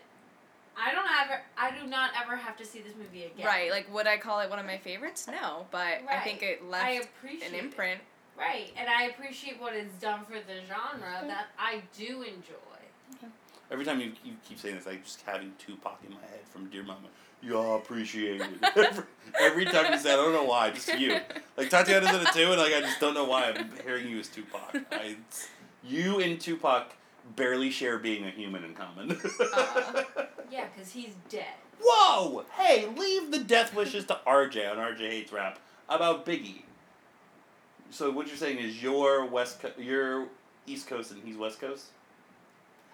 I don't ever. I do not ever have to see this movie again. Right. Like, would I call it one of my favorites? No, but I think Right. it I left appreciate an it. imprint. Right, and I appreciate what it's done for the genre that I do enjoy. Every time you, you keep saying this, I just having Tupac in my head from Dear Mama. Y'all appreciate it. every, every time you say, I don't know why, just you. Like Tatiana's in it too, and like I just don't know why I'm hearing you as Tupac. I, you and Tupac barely share being a human in common. Aw. Uh, yeah, because he's dead. Whoa! Hey, leave the death wishes to RJ on RJ Hates Rap about Biggie. So what you're saying is you're West, Co- you're East Coast and he's West Coast.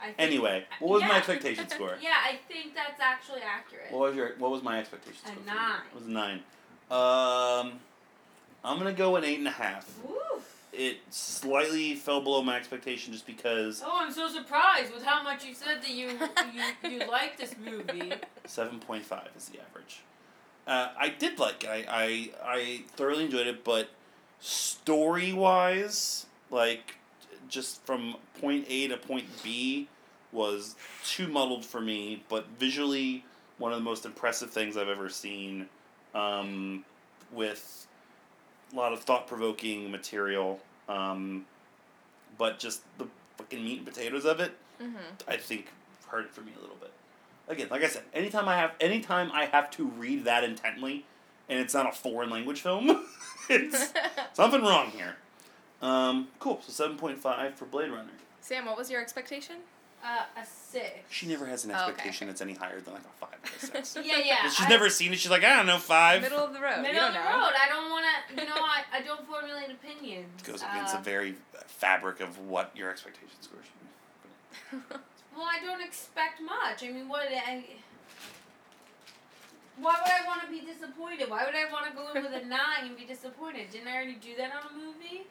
Think, Anyway, what was my expectation score? Yeah, I think that's actually accurate. What was your What was my expectation A score? you? nine. It was a nine. Um, I'm gonna go an eight and a half. It slightly fell below my expectation just because Oh, I'm so surprised with how much you said that you you, you like this movie. seven point five is the average. Uh, I did like it. I, I I thoroughly enjoyed it, but story wise, like just from point A to point B, was too muddled for me. But visually, one of the most impressive things I've ever seen. Um, with a lot of thought provoking material, um, but just the fucking meat and potatoes of it, Mm-hmm. I think hurt it for me a little bit. Again, like I said, anytime I have anytime I have to read that intently, and it's not a foreign language film, it's something wrong here. Um, cool. So seven point five for Blade Runner. Sam, what was your expectation? Uh, a six. She never has an Oh, okay. expectation that's any higher than like a five or a six. Yeah, yeah. She's I- never seen it. She's like, I don't know, five. Middle of the road. Middle you of don't the know. road. I don't want to. You know, I, I don't formulate opinions. Goes against Uh, the very fabric of what your expectations score should be. Well, I don't expect much. I mean, what I. Why would I want to be disappointed? Why would I want to go in with a nine and be disappointed? Didn't I already do that on a movie?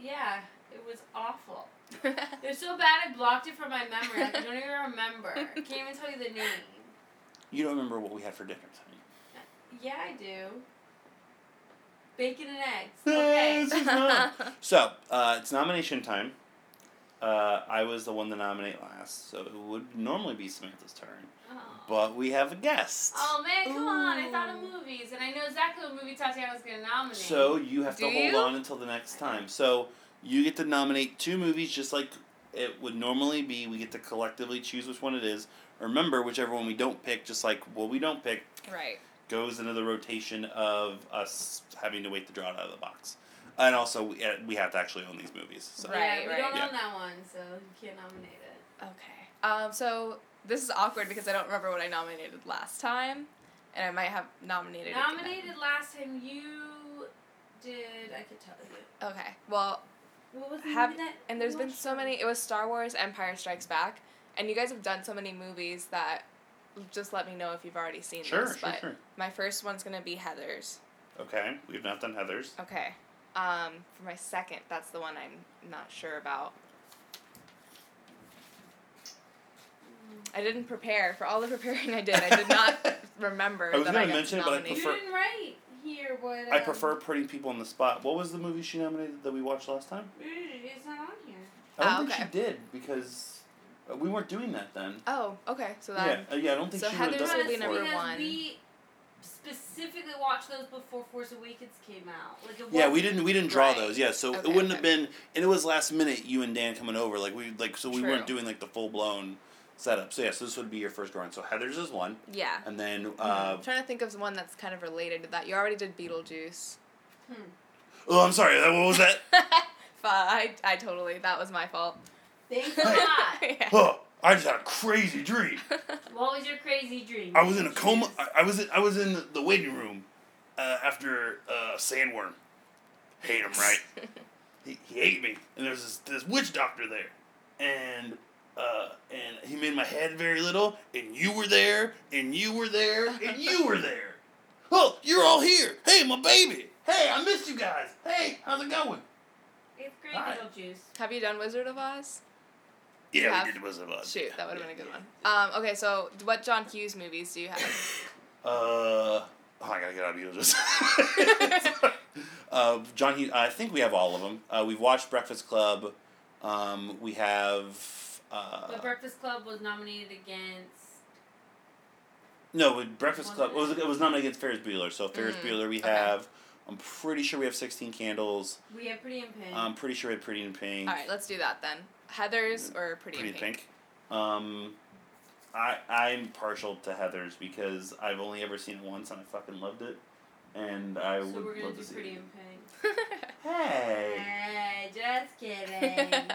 Yeah, it was awful. It was so bad I blocked it from my memory. I don't even remember. I can't even tell you the name. You don't remember what we had for dinner tonight. Yeah, I do. Bacon and eggs. Okay. This is fun. So, uh, it's nomination time. Uh, I was the one to nominate last, so it would normally be Samantha's turn. Oh. But we have a guest. Oh man, come on! I thought of movies, and I know exactly what movie Tatiana was gonna nominate. So you have Do to hold you? on until the next time. So you get to nominate two movies just like it would normally be. We get to collectively choose which one it is. Remember, whichever one we don't pick, just like what we don't pick, right. goes into the rotation of us having to wait to draw it out of the box. And also, we, uh, we have to actually own these movies. So. yeah, Right, we right. don't Yeah. own that one, so you can't nominate it. Okay. Um, so this is awkward because I don't remember what I nominated last time, and I might have nominated. again. Nominated last time you did, I could tell you. Okay. Well, What was the have movie that? and there's been watched? so many. It was Star Wars: Empire Strikes Back, and you guys have done so many movies that just let me know if you've already seen Sure, this. sure, but sure. my first one's gonna be Heathers. Okay, we've not done Heathers. Okay. Um, for my second, that's the one I'm not sure about. I didn't prepare for all the preparing I did. I did not remember I was that gonna I got mention to it, but I nominate. You prefer- didn't write here what. I um, prefer putting people on the spot. What was the movie she nominated that we watched last time? It's not on here. I don't Oh, think okay. she did because uh, we weren't doing that then. Oh, okay. So Yeah, uh, yeah, I don't think so she would have done it be before. number because one. we specifically watched those before Force Awakens came out. Like Yeah, we didn't we didn't draw Right. those. Yeah, so it wouldn't have been and it was last minute you and Dan coming over like we like so we True. weren't doing like the full blown setup. So yeah, so this would be your first drawing. So Heathers is one, yeah. and then Hmm. uh, I'm trying to think of one that's kind of related to that. You already did Beetlejuice. oh I'm sorry, what was that? I, I totally that was my fault. Thanks a lot. yeah. oh, I just had a crazy dream. What was your crazy dream? I was in a coma. I, I was in, I was in the waiting room uh, after uh, Sandworm. Hate him, right? he, he ate me, and there's this, this witch doctor there, and uh, and he made my head very little, and you were there, and you were there, and you were there. Oh, you're all here. Hey, my baby. Hey, I missed you guys. Hey, how's it going? Eighth grade Hi. Beetlejuice. Have you done Wizard of Oz? Yeah, Yeah. we did Wizard of Oz. Shoot, that would have Yeah, been a good yeah. one. Um, okay, so what John Hughes movies do you have? Uh, oh, I gotta get out of Beetlejuice. uh, John Hughes. I think we have all of them. Uh, we've watched Breakfast Club. Um, we have Uh, The Breakfast Club was nominated against. no, with Breakfast Club. It was, it? it was nominated against Ferris Bueller. So Ferris Mm, Bueller, we okay. have. I'm pretty sure we have 16 candles. We have Pretty in Pink. I'm pretty sure we have Pretty in Pink. All right, let's do that then. Heathers or Pretty, Pretty in in Pink? Pink. Um, I I'm partial to Heathers because I've only ever seen it once and I fucking loved it, and I so would we're gonna love do to see Pretty it. in Pink. Hey, Hey, just kidding.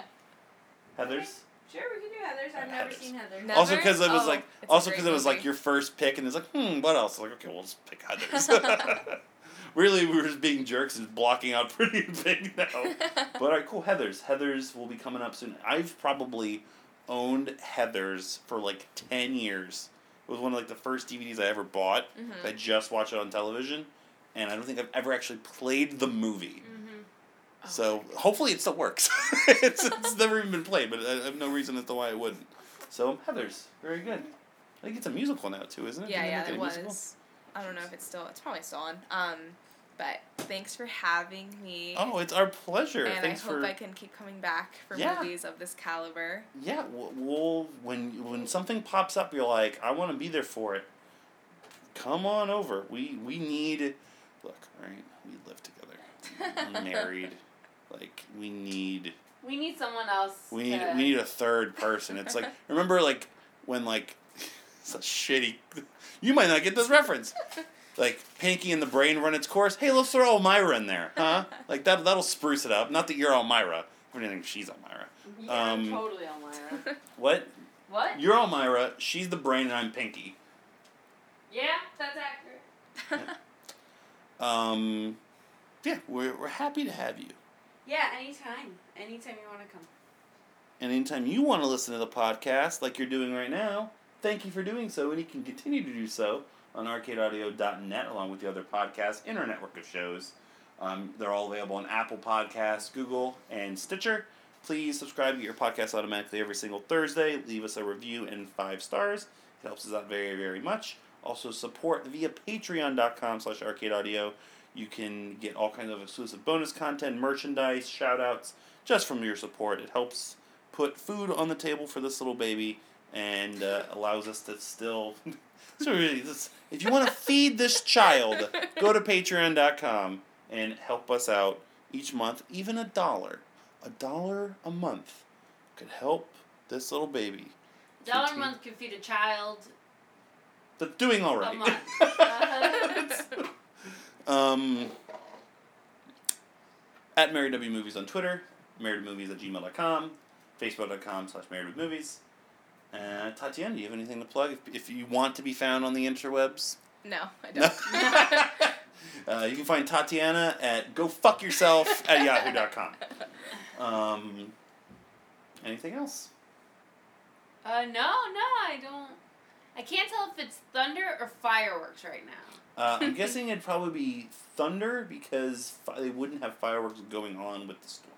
Heathers. Sure, we can do Heathers. I've never Heathers. seen Heathers. No. Also, because it was Oh, like, also because it was like your first pick, and it's like, hmm, what else? Like, okay, we'll just pick Heathers. really, we were just being jerks and blocking out Pretty in Pink now. But all right, cool. Heathers. Heathers will be coming up soon. I've probably owned Heathers for like ten years. It was one of like the first DVDs I ever bought. Mhm. I just watched it on television, and I don't think I've ever actually played the movie. Mm-hmm. Oh So hopefully it still works. it's, it's never even been played, but I have no reason as to why it wouldn't. So Heather's very good. I think it's a musical now too, isn't it? Yeah, Didn't yeah, it a musical? was. I don't know if it's still. It's probably still on. Um, but thanks for having me. Oh, it's our pleasure. and Thanks I hope for I can keep coming back for Yeah. movies of this caliber. yeah. We'll, we'll when when something pops up, you're like, I want to be there for it. Come on over. We we need. Look, all right. We live together. Married. Like we need. We need someone else. We need to- we need a third person. It's like remember like when like it's a shitty. You might not get this reference. Like Pinky and the Brain run its course. Hey, let's throw Elmyra in there, huh? Like that that'll spruce it up. Not that you're Elmyra. I mean, I think she's Elmyra. Yeah, um, I'm totally Elmyra. What? what? You're Elmyra. She's the Brain, and I'm Pinky. Yeah, that's accurate. Um, yeah, we're we're happy to have you. Yeah, anytime. Anytime you want to come. And anytime you want to listen to the podcast, like you're doing right now, thank you for doing so, and you can continue to do so on arcadeaudio.net along with the other podcasts in our network of shows. Um, they're all available on Apple Podcasts, Google, and Stitcher. Please subscribe, get your podcast automatically every single Thursday. Leave us a review and five stars. It helps us out very, very much. Also support via patreon.com slash arcadeaudio. You can get all kinds of exclusive bonus content, merchandise, shout outs, just from your support. It helps put food on the table for this little baby and uh, allows us to still. so really, this, if you want to feed this child, go to patreon.com and help us out each month, even a dollar. A dollar a month could help this little baby. A dollar a month can feed a child. That's doing all right. month. Uh-huh. um, at Married W Movies on Twitter, marriedmovies at gmail.com, facebook.com slash married with movies. Uh, Tatiana, do you have anything to plug? If, if you want to be found on the interwebs, no, I don't. uh, you can find Tatiana at go fuck yourself at yahoo.com. Um, anything else? Uh, no, no, I don't. I can't tell if it's thunder or fireworks right now. Uh, I'm guessing it'd probably be thunder because fi- they wouldn't have fireworks going on with the storm.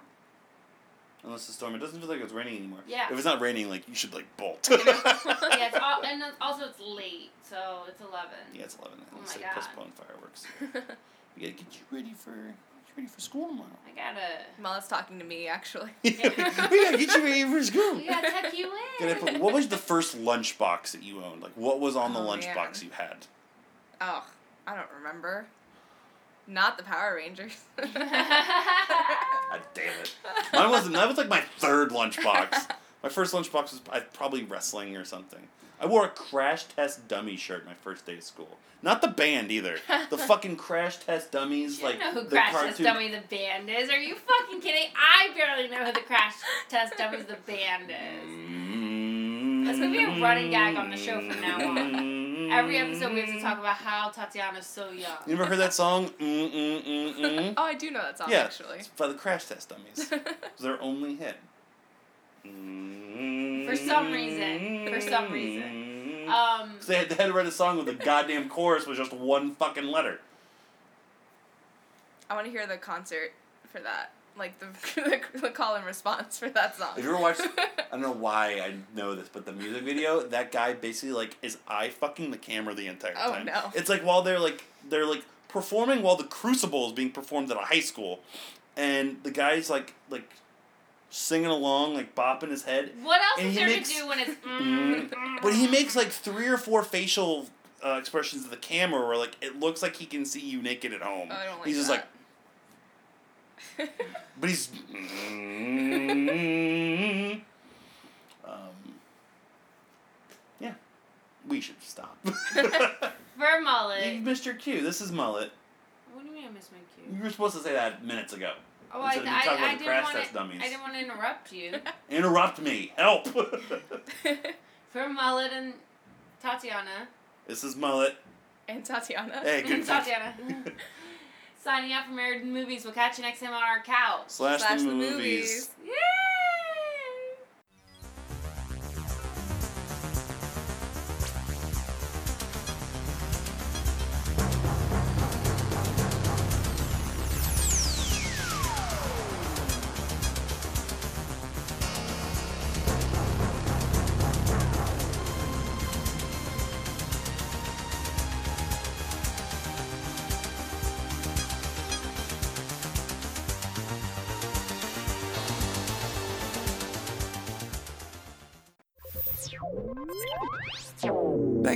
Unless the storm, it doesn't feel like it's raining anymore. Yeah. If it's not raining, like you should like bolt. yeah, it's all, and also it's late, so it's eleven. yeah, it's eleven. Oh Let's my say God. postpone fireworks. We gotta get you ready for get you ready for school tomorrow. I gotta, Mela's talking to me actually. we gotta get you ready for school. we gotta tuck you in. Gotta put- what was the first lunchbox that you owned? Like, what was on the Oh, lunchbox man. you had? Oh, I don't remember. Not the Power Rangers. God damn it. Mine wasn't. That was like my third lunchbox. My first lunchbox was probably wrestling or something. I wore a Crash Test Dummy shirt my first day of school. Not the band either. The fucking Crash Test Dummies, You like know who the Crash cartoon. Test Dummy the band is. Are you fucking kidding? I barely know who the Crash Test Dummies the band is. Mm-hmm. That's gonna be a running gag on the show from now on. Every episode we have to talk about how Tatiana's so young. You ever heard that song? Mm mm mm mm. oh, I do know that song yeah, actually. it's by the Crash Test Dummies. It was their only hit. For some reason. For some reason. Um, 'Cause they had, they had to write a song with the goddamn chorus was just one fucking letter. I want to hear the concert for that, like the the, the call and response for that song. If you ever watched, I don't know why I know this, but the music video, that guy basically like is eye fucking the camera the entire Oh, time. no. It's like while they're like they're like performing while the Crucible is being performed at a high school, and the guy's like like singing along, like bopping his head. What else And is he there makes- to do when it's? Mm, mm, But he makes like three or four facial uh, expressions of the camera where like it looks like he can see you naked at home. Oh, I don't like he's just like, that. But he's. um, yeah, we should stop. For mullet. you missed your cue. This is mullet. What do you mean I missed my cue? You were supposed to say that minutes ago. Oh, I, Instead I, about I the didn't crash want test to. dummies. I didn't want to interrupt you. Interrupt me. Help. For mullet and Tatiana. this is mullet. and Tatiana. Hey, good Tatiana. Signing out from Aired Movies. We'll catch you next time on our couch. Slash, Slash the the movies. movies. Yay!